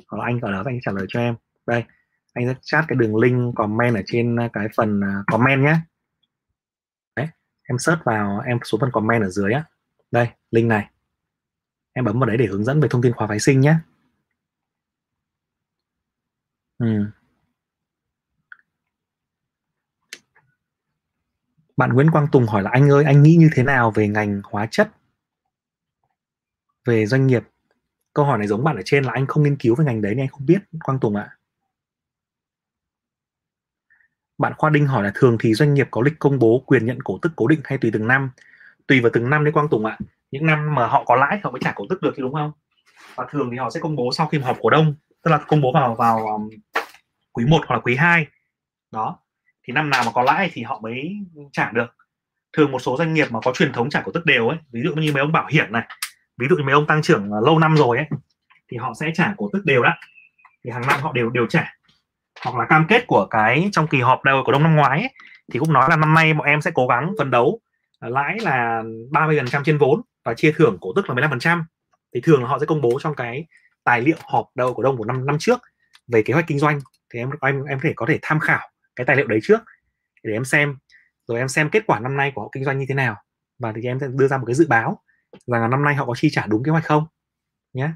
hoặc là anh ở đó anh trả lời cho em. Đây anh sẽ chat cái đường link comment ở trên cái phần comment nhé em search vào, em xuống phần comment ở dưới á. Đây, link này. Em bấm vào đấy để hướng dẫn về thông tin khóa phái sinh nhé. Ừ. bạn Nguyễn Quang Tùng hỏi là, anh ơi, anh nghĩ như thế nào về ngành hóa chất? Về doanh nghiệp? Câu hỏi này giống bạn ở trên là anh không nghiên cứu về ngành đấy nên anh không biết, Quang Tùng ạ bạn Khoa Đinh hỏi là thường thì doanh nghiệp có lịch công bố quyền nhận cổ tức cố định hay tùy từng năm? Tùy vào từng năm đấy Quang Tùng ạ. Những năm mà họ có lãi họ mới trả cổ tức được thì đúng không? Và thường thì họ sẽ công bố sau khi họp cổ đông tức là công bố vào vào um, quý 1 hoặc là quý 2 đó. Thì năm nào mà có lãi thì họ mới trả được. Thường một số doanh nghiệp mà có truyền thống trả cổ tức đều ấy ví dụ như mấy ông bảo hiểm này ví dụ như mấy ông tăng trưởng à, lâu năm rồi ấy thì họ sẽ trả cổ tức đều đó. Thì hàng năm họ đều đều trả hoặc là cam kết của cái trong kỳ họp đầu của đông năm ngoái ấy, thì cũng nói là năm nay bọn em sẽ cố gắng phấn đấu à, lãi là 30% trên vốn và chia thưởng cổ tức là 15% thì thường là họ sẽ công bố trong cái tài liệu họp đầu cổ đông của năm năm trước về kế hoạch kinh doanh. Thì em em em có thể có thể tham khảo cái tài liệu đấy trước để em xem rồi em xem kết quả năm nay của họ kinh doanh như thế nào. Và thì em sẽ đưa ra một cái dự báo rằng là năm nay họ có chi trả đúng kế hoạch không nhé.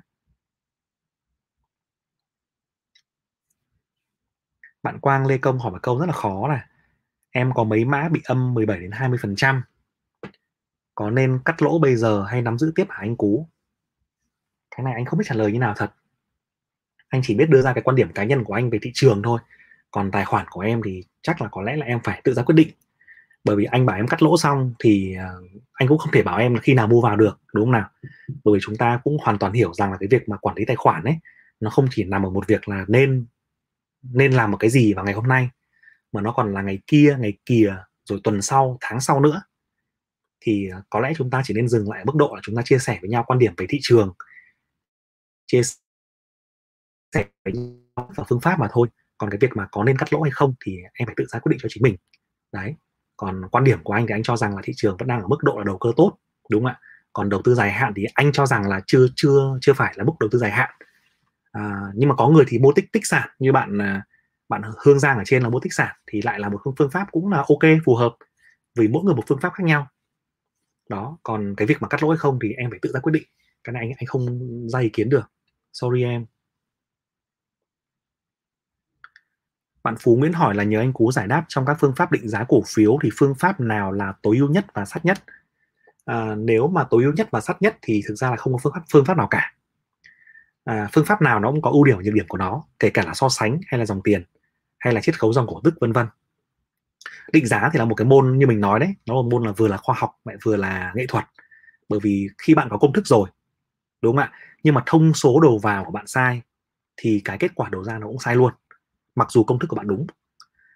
Bạn Quang Lê Công hỏi một câu rất là khó là em có mấy mã bị âm 17 đến 20 phần trăm? Có nên cắt lỗ bây giờ hay nắm giữ tiếp hả anh Cú? Cái này anh không biết trả lời như nào thật. Anh chỉ biết đưa ra cái quan điểm cá nhân của anh về thị trường thôi. Còn tài khoản của em thì chắc là có lẽ là em phải tự ra quyết định. Bởi vì anh bảo em cắt lỗ xong thì à, anh cũng không thể bảo em là khi nào mua vào được, đúng không nào? Bởi vì chúng ta cũng hoàn toàn hiểu rằng là cái việc mà quản lý tài khoản ấy, nó không chỉ nằm ở một việc là nên nên làm một cái gì vào ngày hôm nay, mà nó còn là ngày kia ngày kia rồi tuần sau, tháng sau nữa. Thì à, có lẽ chúng ta chỉ nên dừng lại ở mức độ là chúng ta chia sẻ với nhau quan điểm về thị trường. Chia sẻ với nhau và phương pháp mà thôi. Còn cái việc mà có nên cắt lỗ hay không thì em phải tự ra quyết định cho chính mình. Đấy. Còn quan điểm của anh thì anh cho rằng là thị trường vẫn đang ở mức độ là đầu cơ tốt, đúng không ạ? Còn đầu tư dài hạn thì anh cho rằng là chưa chưa chưa phải là mức đầu tư dài hạn à, nhưng mà có người thì mua tích tích sản như bạn à, bạn Hương Giang ở trên là mua tích sản thì lại là một phương pháp cũng là ok phù hợp vì mỗi người một phương pháp khác nhau đó còn cái việc mà cắt lỗ hay không thì em phải tự ra quyết định cái này anh anh không ra ý kiến được sorry em Bạn Phú Nguyễn hỏi là nhờ anh Cú giải đáp trong các phương pháp định giá cổ phiếu thì phương pháp nào là tối ưu nhất và sát nhất? À, nếu mà tối ưu nhất và sát nhất thì thực ra là không có phương pháp phương pháp nào cả. À, phương pháp nào nó cũng có ưu điểm và nhược điểm của nó, kể cả là so sánh hay là dòng tiền hay là chiết khấu dòng cổ tức vân vân. Định giá thì là một cái môn như mình nói đấy, nó là một môn là vừa là khoa học lại vừa là nghệ thuật. Bởi vì khi bạn có công thức rồi, đúng không ạ? Nhưng mà thông số đầu vào của bạn sai thì cái kết quả đầu ra nó cũng sai luôn mặc dù công thức của bạn đúng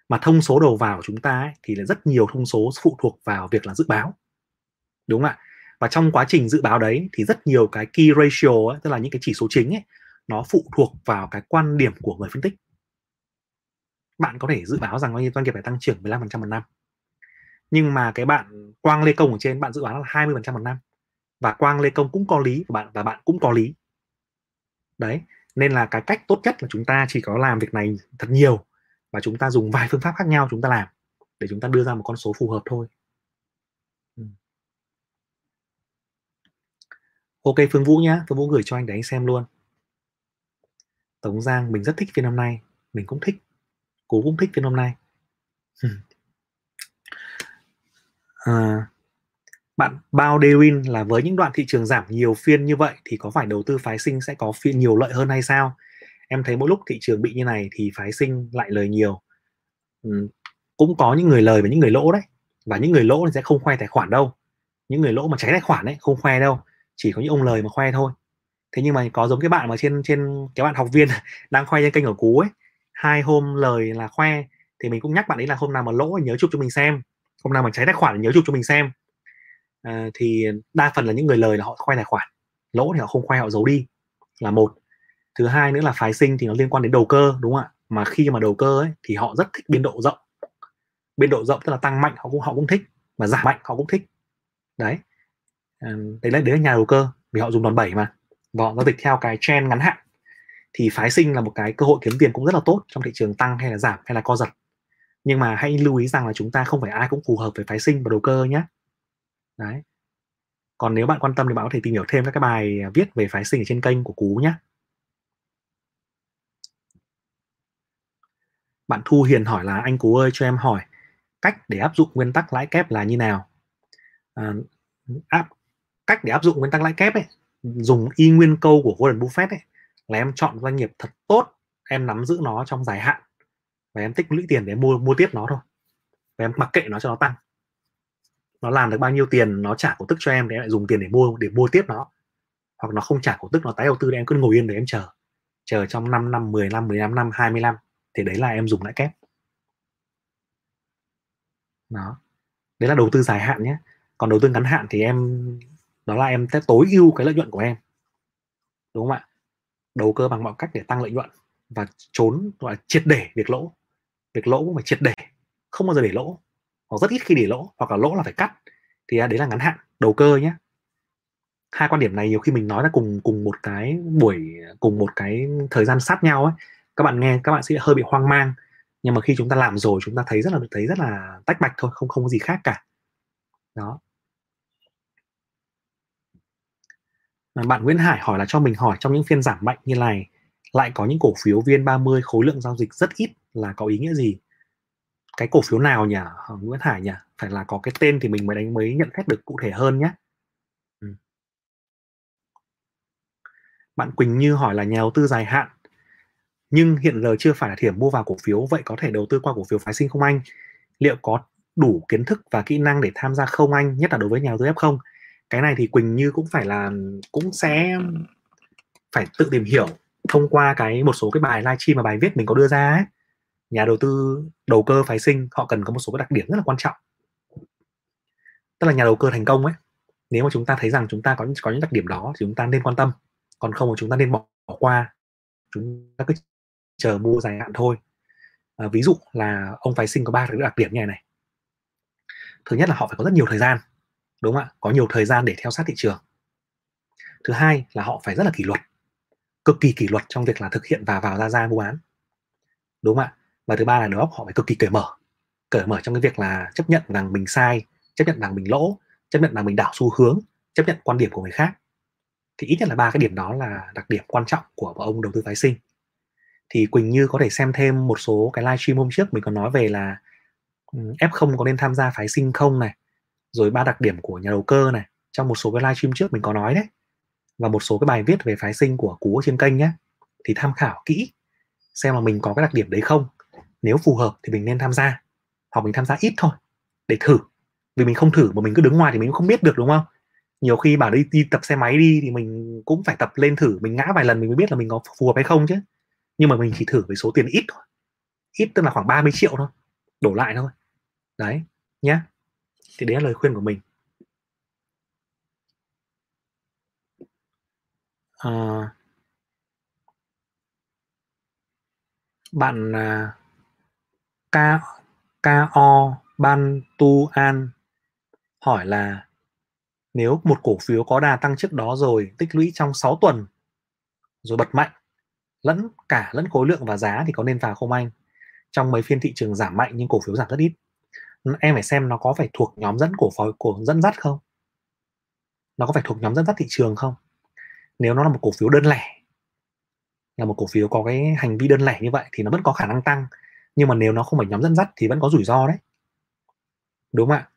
mà thông số đầu vào của chúng ta ấy, thì là rất nhiều thông số phụ thuộc vào việc là dự báo đúng không ạ và trong quá trình dự báo đấy thì rất nhiều cái key ratio ấy, tức là những cái chỉ số chính ấy, nó phụ thuộc vào cái quan điểm của người phân tích. Bạn có thể dự báo rằng doanh nghiệp phải tăng trưởng 15% một năm. Nhưng mà cái bạn Quang Lê Công ở trên bạn dự báo là 20% một năm. Và Quang Lê Công cũng có lý và bạn và bạn cũng có lý. Đấy nên là cái cách tốt nhất là chúng ta chỉ có làm việc này thật nhiều và chúng ta dùng vài phương pháp khác nhau chúng ta làm để chúng ta đưa ra một con số phù hợp thôi. Ok phương vũ nhá phương vũ gửi cho anh để anh xem luôn tống giang mình rất thích phiên hôm nay mình cũng thích cố cũng thích phiên hôm nay à, bạn bao Dewin là với những đoạn thị trường giảm nhiều phiên như vậy thì có phải đầu tư phái sinh sẽ có phiên nhiều lợi hơn hay sao? Em thấy mỗi lúc thị trường bị như này thì phái sinh lại lời nhiều. Ừ, cũng có những người lời và những người lỗ đấy. Và những người lỗ thì sẽ không khoe tài khoản đâu. Những người lỗ mà cháy tài khoản ấy không khoe đâu. Chỉ có những ông lời mà khoe thôi. Thế nhưng mà có giống cái bạn mà trên trên cái bạn học viên đang khoe trên kênh ở cú ấy, hai hôm lời là khoe thì mình cũng nhắc bạn ấy là hôm nào mà lỗ nhớ chụp cho mình xem, hôm nào mà cháy tài khoản nhớ chụp cho mình xem. À, thì đa phần là những người lời là họ khoe tài khoản lỗ thì họ không khoe họ giấu đi là một. Thứ hai nữa là phái sinh thì nó liên quan đến đầu cơ đúng không ạ? Mà khi mà đầu cơ ấy thì họ rất thích biên độ rộng. Biên độ rộng tức là tăng mạnh họ cũng họ cũng thích mà giảm mạnh họ cũng thích. Đấy. À, đấy là đấy là nhà đầu cơ vì họ dùng đòn bẩy mà. Và họ giao dịch theo cái trend ngắn hạn. Thì phái sinh là một cái cơ hội kiếm tiền cũng rất là tốt trong thị trường tăng hay là giảm hay là co giật. Nhưng mà hãy lưu ý rằng là chúng ta không phải ai cũng phù hợp với phái sinh và đầu cơ nhé đấy. Còn nếu bạn quan tâm thì bạn có thể tìm hiểu thêm các cái bài viết về phái sinh ở trên kênh của cú nhé bạn thu hiền hỏi là anh cú ơi cho em hỏi cách để áp dụng nguyên tắc lãi kép là như nào? À, áp cách để áp dụng nguyên tắc lãi kép ấy, dùng y nguyên câu của Warren Buffett ấy, là em chọn doanh nghiệp thật tốt, em nắm giữ nó trong dài hạn, và em tích lũy tiền để mua mua tiếp nó thôi, và em mặc kệ nó cho nó tăng. Nó làm được bao nhiêu tiền, nó trả cổ tức cho em để em lại dùng tiền để mua để mua tiếp nó. Hoặc nó không trả cổ tức, nó tái đầu tư để em cứ ngồi yên để em chờ. Chờ trong 5 năm 10 năm 15 năm 20 năm thì đấy là em dùng lãi kép. Đó. Đấy là đầu tư dài hạn nhé. Còn đầu tư ngắn hạn thì em đó là em sẽ tối ưu cái lợi nhuận của em. Đúng không ạ? Đầu cơ bằng mọi cách để tăng lợi nhuận và trốn, gọi là, triệt để việc lỗ. Việc lỗ cũng phải triệt để, không bao giờ để lỗ. Hoặc rất ít khi để lỗ, hoặc là lỗ là phải cắt. Thì à, đấy là ngắn hạn, đầu cơ nhé hai quan điểm này nhiều khi mình nói là cùng cùng một cái buổi, cùng một cái thời gian sát nhau ấy. Các bạn nghe, các bạn sẽ hơi bị hoang mang. Nhưng mà khi chúng ta làm rồi, chúng ta thấy rất là, thấy rất là tách bạch thôi, không không có gì khác cả. Đó. Bạn Nguyễn Hải hỏi là cho mình hỏi trong những phiên giảm mạnh như này, lại có những cổ phiếu VN30 khối lượng giao dịch rất ít là có ý nghĩa gì? Cái cổ phiếu nào nhỉ? Nguyễn Hải nhỉ? Phải là có cái tên thì mình mới đánh, mới nhận xét được cụ thể hơn nhé. Ừ. Bạn Quỳnh Như hỏi là nhà đầu tư dài hạn, nhưng hiện giờ chưa phải là thời điểm mua vào cổ phiếu, vậy có thể đầu tư qua cổ phiếu phái sinh không anh? Liệu có đủ kiến thức và kỹ năng để tham gia không anh, nhất là đối với nhà đầu tư F không? Cái này thì Quỳnh Như cũng phải là cũng sẽ phải tự tìm hiểu thông qua cái một số cái bài livestream mà bài viết mình có đưa ra ấy, nhà đầu tư đầu cơ phái sinh họ cần có một số cái đặc điểm rất là quan trọng. Tức là nhà đầu cơ thành công ấy nếu mà chúng ta thấy rằng chúng ta có có những đặc điểm đó thì chúng ta nên quan tâm. Còn không thì chúng ta nên bỏ, bỏ qua. Chúng ta cứ chờ mua dài hạn thôi. À, ví dụ là ông phái sinh có ba cái đặc điểm như này này. Thứ nhất là họ phải có rất nhiều thời gian đúng không ạ? Có nhiều thời gian để theo sát thị trường. Thứ hai là họ phải rất là kỷ luật. Cực kỳ kỷ luật trong việc là thực hiện và vào ra ra mua bán. Đúng không ạ? Và thứ ba là đầu óc họ phải cực kỳ cởi mở. Cởi mở trong cái việc là chấp nhận rằng mình sai, chấp nhận rằng mình lỗ, chấp nhận rằng mình đảo xu hướng, chấp nhận quan điểm của người khác. Thì ít nhất là ba cái điểm đó là đặc điểm quan trọng của ông đầu tư phái sinh. Thì Quỳnh Như có thể xem thêm một số cái livestream hôm trước mình còn nói về là F0 có nên tham gia phái sinh không này rồi ba đặc điểm của nhà đầu cơ này, trong một số cái livestream trước mình có nói đấy, và một số cái bài viết về phái sinh của cú trên kênh nhé thì tham khảo kỹ, xem là mình có cái đặc điểm đấy không. Nếu phù hợp thì mình nên tham gia, hoặc mình tham gia ít thôi, để thử. Vì mình không thử mà mình cứ đứng ngoài thì mình cũng không biết được, đúng không? Nhiều khi bảo đi đi tập xe máy đi thì mình cũng phải tập lên thử, mình ngã vài lần mình mới biết là mình có phù hợp hay không chứ. Nhưng mà mình chỉ thử với số tiền ít thôi. Ít tức là khoảng 30 triệu thôi, đổ lại thôi. Đấy nhé thì đấy là lời khuyên của mình. À, bạn à, K KO Ban Tu An hỏi là nếu một cổ phiếu có đà tăng trước đó rồi tích lũy trong 6 tuần rồi bật mạnh lẫn cả lẫn khối lượng và giá thì có nên vào không anh? Trong mấy phiên thị trường giảm mạnh nhưng cổ phiếu giảm rất ít em phải xem nó có phải thuộc nhóm dẫn cổ phiếu của dẫn dắt không? Nó có phải thuộc nhóm dẫn dắt thị trường không? Nếu nó là một cổ phiếu đơn lẻ, là một cổ phiếu có cái hành vi đơn lẻ như vậy thì nó vẫn có khả năng tăng. Nhưng mà nếu nó không phải nhóm dẫn dắt thì vẫn có rủi ro đấy. Đúng không ạ?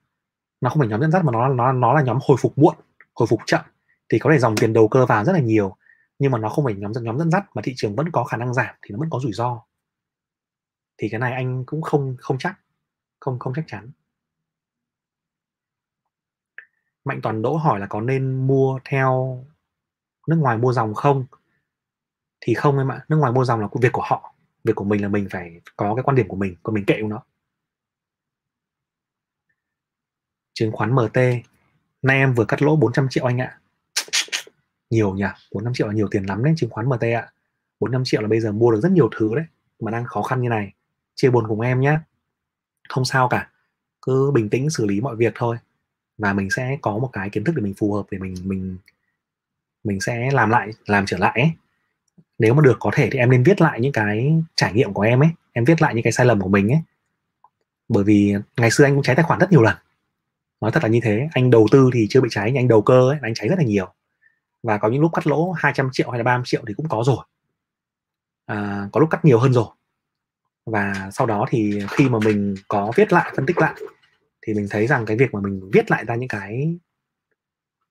Nó không phải nhóm dẫn dắt mà nó nó nó là nhóm hồi phục muộn, hồi phục chậm. Thì có thể dòng tiền đầu cơ vào rất là nhiều. Nhưng mà nó không phải nhóm dẫn nhóm dẫn dắt mà thị trường vẫn có khả năng giảm thì nó vẫn có rủi ro. Thì cái này anh cũng không không chắc không không chắc chắn. Mạnh toàn đỗ hỏi là có nên mua theo nước ngoài mua dòng không? Thì không em ạ, nước ngoài mua dòng là việc của họ. Việc của mình là mình phải có cái quan điểm của mình, còn mình kệ nó. Chứng khoán MT nay em vừa cắt lỗ 400 triệu anh ạ. Nhiều nhỉ 400 triệu là nhiều tiền lắm đấy, chứng khoán MT ạ. 400 triệu là bây giờ mua được rất nhiều thứ đấy, mà đang khó khăn như này. Chia buồn cùng em nhé không sao cả cứ bình tĩnh xử lý mọi việc thôi. Và mình sẽ có một cái kiến thức để mình phù hợp để mình mình mình sẽ làm lại làm trở lại ấy. nếu mà được có thể thì em nên viết lại những cái trải nghiệm của em ấy em viết lại những cái sai lầm của mình ấy. Bởi vì ngày xưa anh cũng cháy tài khoản rất nhiều lần. Nói thật là như thế anh đầu tư thì chưa bị cháy nhưng anh đầu cơ ấy anh cháy rất là nhiều. Và có những lúc cắt lỗ 200 triệu hay là 30 triệu thì cũng có rồi. À, có lúc cắt nhiều hơn rồi và sau đó thì khi mà mình có viết lại, phân tích lại, thì mình thấy rằng cái việc mà mình viết lại ra những cái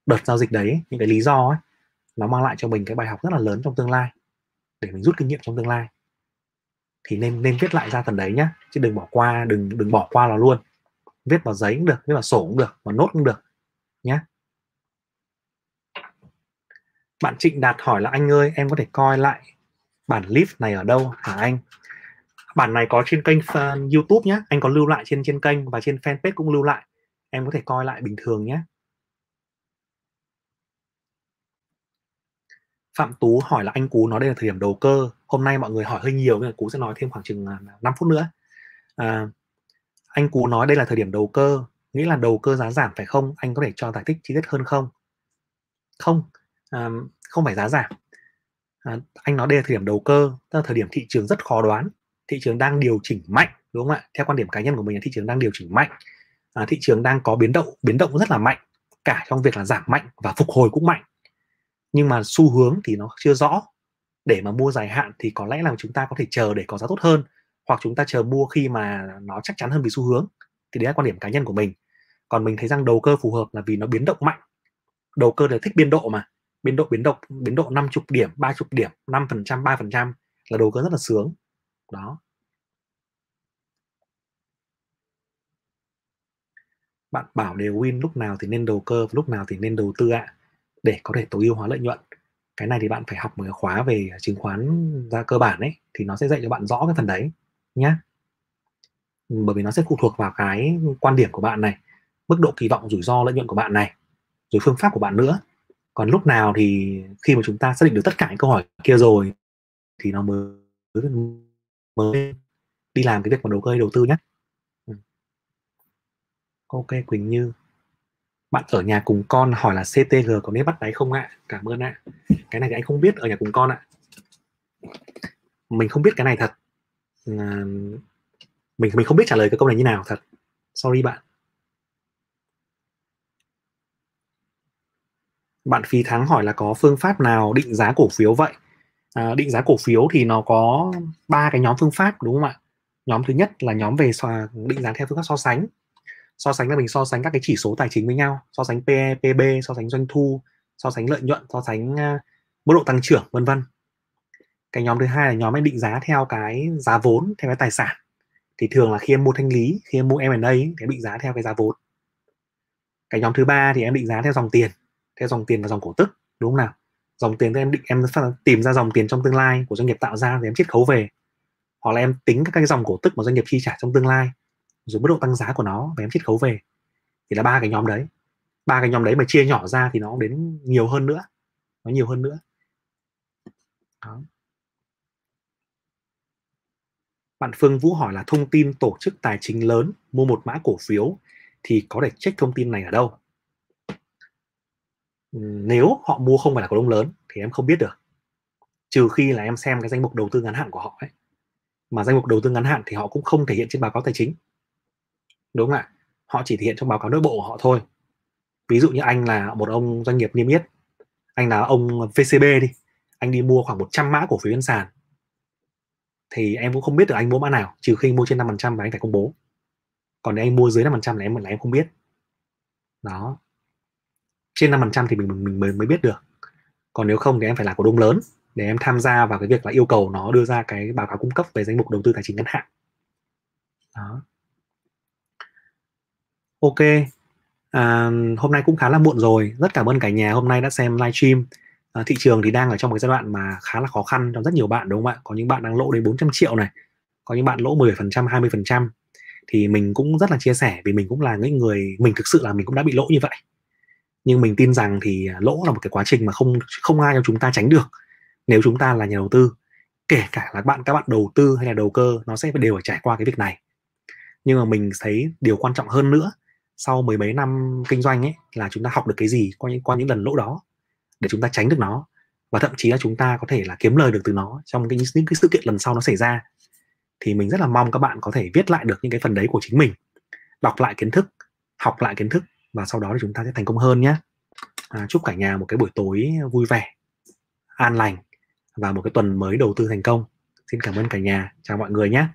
đợt giao dịch đấy, những cái lý do ấy, nó mang lại cho mình cái bài học rất là lớn trong tương lai, để mình rút kinh nghiệm trong tương lai. Thì nên nên viết lại ra phần đấy nhá, chứ đừng bỏ qua, đừng đừng bỏ qua nó luôn. Viết vào giấy cũng được, viết vào sổ cũng được và nốt cũng được nhé bạn Trịnh Đạt hỏi là, anh ơi, em có thể coi lại bản clip này ở đâu, hả anh? Bản này có trên kênh YouTube nhé anh có lưu lại trên trên kênh và trên fanpage cũng lưu lại. Em có thể coi lại bình thường nhé Phạm Tú hỏi là anh Cú nói đây là thời điểm đầu cơ. Hôm nay mọi người hỏi hơi nhiều nên Cú sẽ nói thêm khoảng chừng à, 5 phút nữa. À, anh Cú nói đây là thời điểm đầu cơ. Nghĩa là đầu cơ giá giảm phải không? Anh có thể cho giải thích chi tiết hơn không? Không. À, không phải giá giảm. À, anh nói đây là thời điểm đầu cơ tức là thời điểm thị trường rất khó đoán thị trường đang điều chỉnh mạnh đúng không ạ? Theo quan điểm cá nhân của mình là thị trường đang điều chỉnh mạnh. À, thị trường đang có biến động biến động rất là mạnh cả trong việc là giảm mạnh và phục hồi cũng mạnh. Nhưng mà xu hướng thì nó chưa rõ. Để mà mua dài hạn thì có lẽ là chúng ta có thể chờ để có giá tốt hơn hoặc chúng ta chờ mua khi mà nó chắc chắn hơn vì xu hướng. Thì đấy là quan điểm cá nhân của mình. Còn mình thấy rằng đầu cơ phù hợp là vì nó biến động mạnh. Đầu cơ là thích biên độ mà. Biến độ biến động biến độ 50 điểm 30 điểm 5 phần trăm 3 phần trăm là đầu cơ rất là sướng đó. Bạn bảo đều win lúc nào thì nên đầu cơ lúc nào thì nên đầu tư ạ. À, để có thể tối ưu hóa lợi nhuận. Cái này thì bạn phải học một cái khóa về chứng khoán ra cơ bản ấy thì nó sẽ dạy cho bạn rõ cái phần đấy nhé bởi vì nó sẽ phụ thuộc vào cái quan điểm của bạn này mức độ kỳ vọng rủi ro lợi nhuận của bạn này rồi phương pháp của bạn nữa. Còn lúc nào thì khi mà chúng ta xác định được tất cả những câu hỏi kia rồi thì nó mới mới đi làm cái việc mà đầu cơ đầu tư nhé ừ. ok quỳnh như. Bạn ở nhà cùng con hỏi là CTG có nên bắt đáy không ạ? Cảm ơn ạ. Cái này thì anh không biết ở nhà cùng con ạ. Mình không biết cái này thật. À, mình mình không biết trả lời cái câu này như nào thật. Sorry bạn. Bạn phí thắng hỏi là có phương pháp nào định giá cổ phiếu vậy? À, định giá cổ phiếu thì nó có ba cái nhóm phương pháp đúng không ạ? Nhóm thứ nhất là nhóm về so, định giá theo phương pháp so sánh. So sánh là mình so sánh các cái chỉ số tài chính với nhau so sánh PE, PB so sánh doanh thu so sánh lợi nhuận so sánh uh, mức độ tăng trưởng vân vân. Cái nhóm thứ hai là nhóm em định giá theo cái giá vốn theo cái tài sản. Thì thường là khi em mua thanh lý khi em mua M&A thì em định giá theo cái giá vốn. Cái nhóm thứ ba thì em định giá theo dòng tiền theo dòng tiền và dòng cổ tức đúng không nào? Dòng tiền thì em định, em tìm ra dòng tiền trong tương lai của doanh nghiệp tạo ra thì em chiết khấu về. Hoặc là em tính các cái dòng cổ tức mà doanh nghiệp chi trả trong tương lai, rồi mức độ tăng giá của nó và em chiết khấu về. Thì là ba cái nhóm đấy. Ba cái nhóm đấy mà chia nhỏ ra thì nó cũng đến nhiều hơn nữa. Nó nhiều hơn nữa. Đó. bạn Phương Vũ hỏi là thông tin tổ chức tài chính lớn mua một mã cổ phiếu thì có thể check thông tin này ở đâu? Nếu họ mua không phải là cổ đông lớn thì em không biết được. Trừ khi là em xem cái danh mục đầu tư ngắn hạn của họ ấy. Mà danh mục đầu tư ngắn hạn thì họ cũng không thể hiện trên báo cáo tài chính. Đúng không ạ? Họ chỉ thể hiện trong báo cáo nội bộ của họ thôi. Ví dụ như anh là một ông doanh nghiệp niêm yết. Anh là ông VCB đi. Anh đi mua khoảng 100 mã cổ phiếu trên sàn. Thì em cũng không biết được anh mua mã nào, trừ khi mua trên 5% và anh phải công bố. Còn nếu anh mua dưới 5% là em là em không biết. Đó trên 5% thì mình mình mới mới biết được. Còn nếu không thì em phải là cổ đông lớn để em tham gia vào cái việc là yêu cầu nó đưa ra cái báo cáo cung cấp về danh mục đầu tư tài chính ngắn hạn. Đó. Ok. À, hôm nay cũng khá là muộn rồi. Rất cảm ơn cả nhà hôm nay đã xem livestream. À, thị trường thì đang ở trong một giai đoạn mà khá là khó khăn cho rất nhiều bạn đúng không ạ? Có những bạn đang lỗ đến 400 triệu này có những bạn lỗ 10% 20% thì mình cũng rất là chia sẻ vì mình cũng là những người mình thực sự là mình cũng đã bị lỗ như vậy nhưng mình tin rằng thì à, lỗ là một cái quá trình mà không không ai trong chúng ta tránh được. Nếu chúng ta là nhà đầu tư kể cả là bạn các bạn đầu tư hay là đầu cơ nó sẽ đều phải trải qua cái việc này. Nhưng mà mình thấy điều quan trọng hơn nữa sau mười mấy năm kinh doanh ấy là chúng ta học được cái gì qua những qua những lần lỗ đó để chúng ta tránh được nó. Và thậm chí là chúng ta có thể là kiếm lời được từ nó trong cái, những cái sự kiện lần sau nó xảy ra. Thì mình rất là mong các bạn có thể viết lại được những cái phần đấy của chính mình đọc lại kiến thức học lại kiến thức và sau đó thì chúng ta sẽ thành công hơn nhé. À, chúc cả nhà một cái buổi tối vui vẻ an lành và một cái tuần mới đầu tư thành công. Xin cảm ơn cả nhà. Chào mọi người nhé.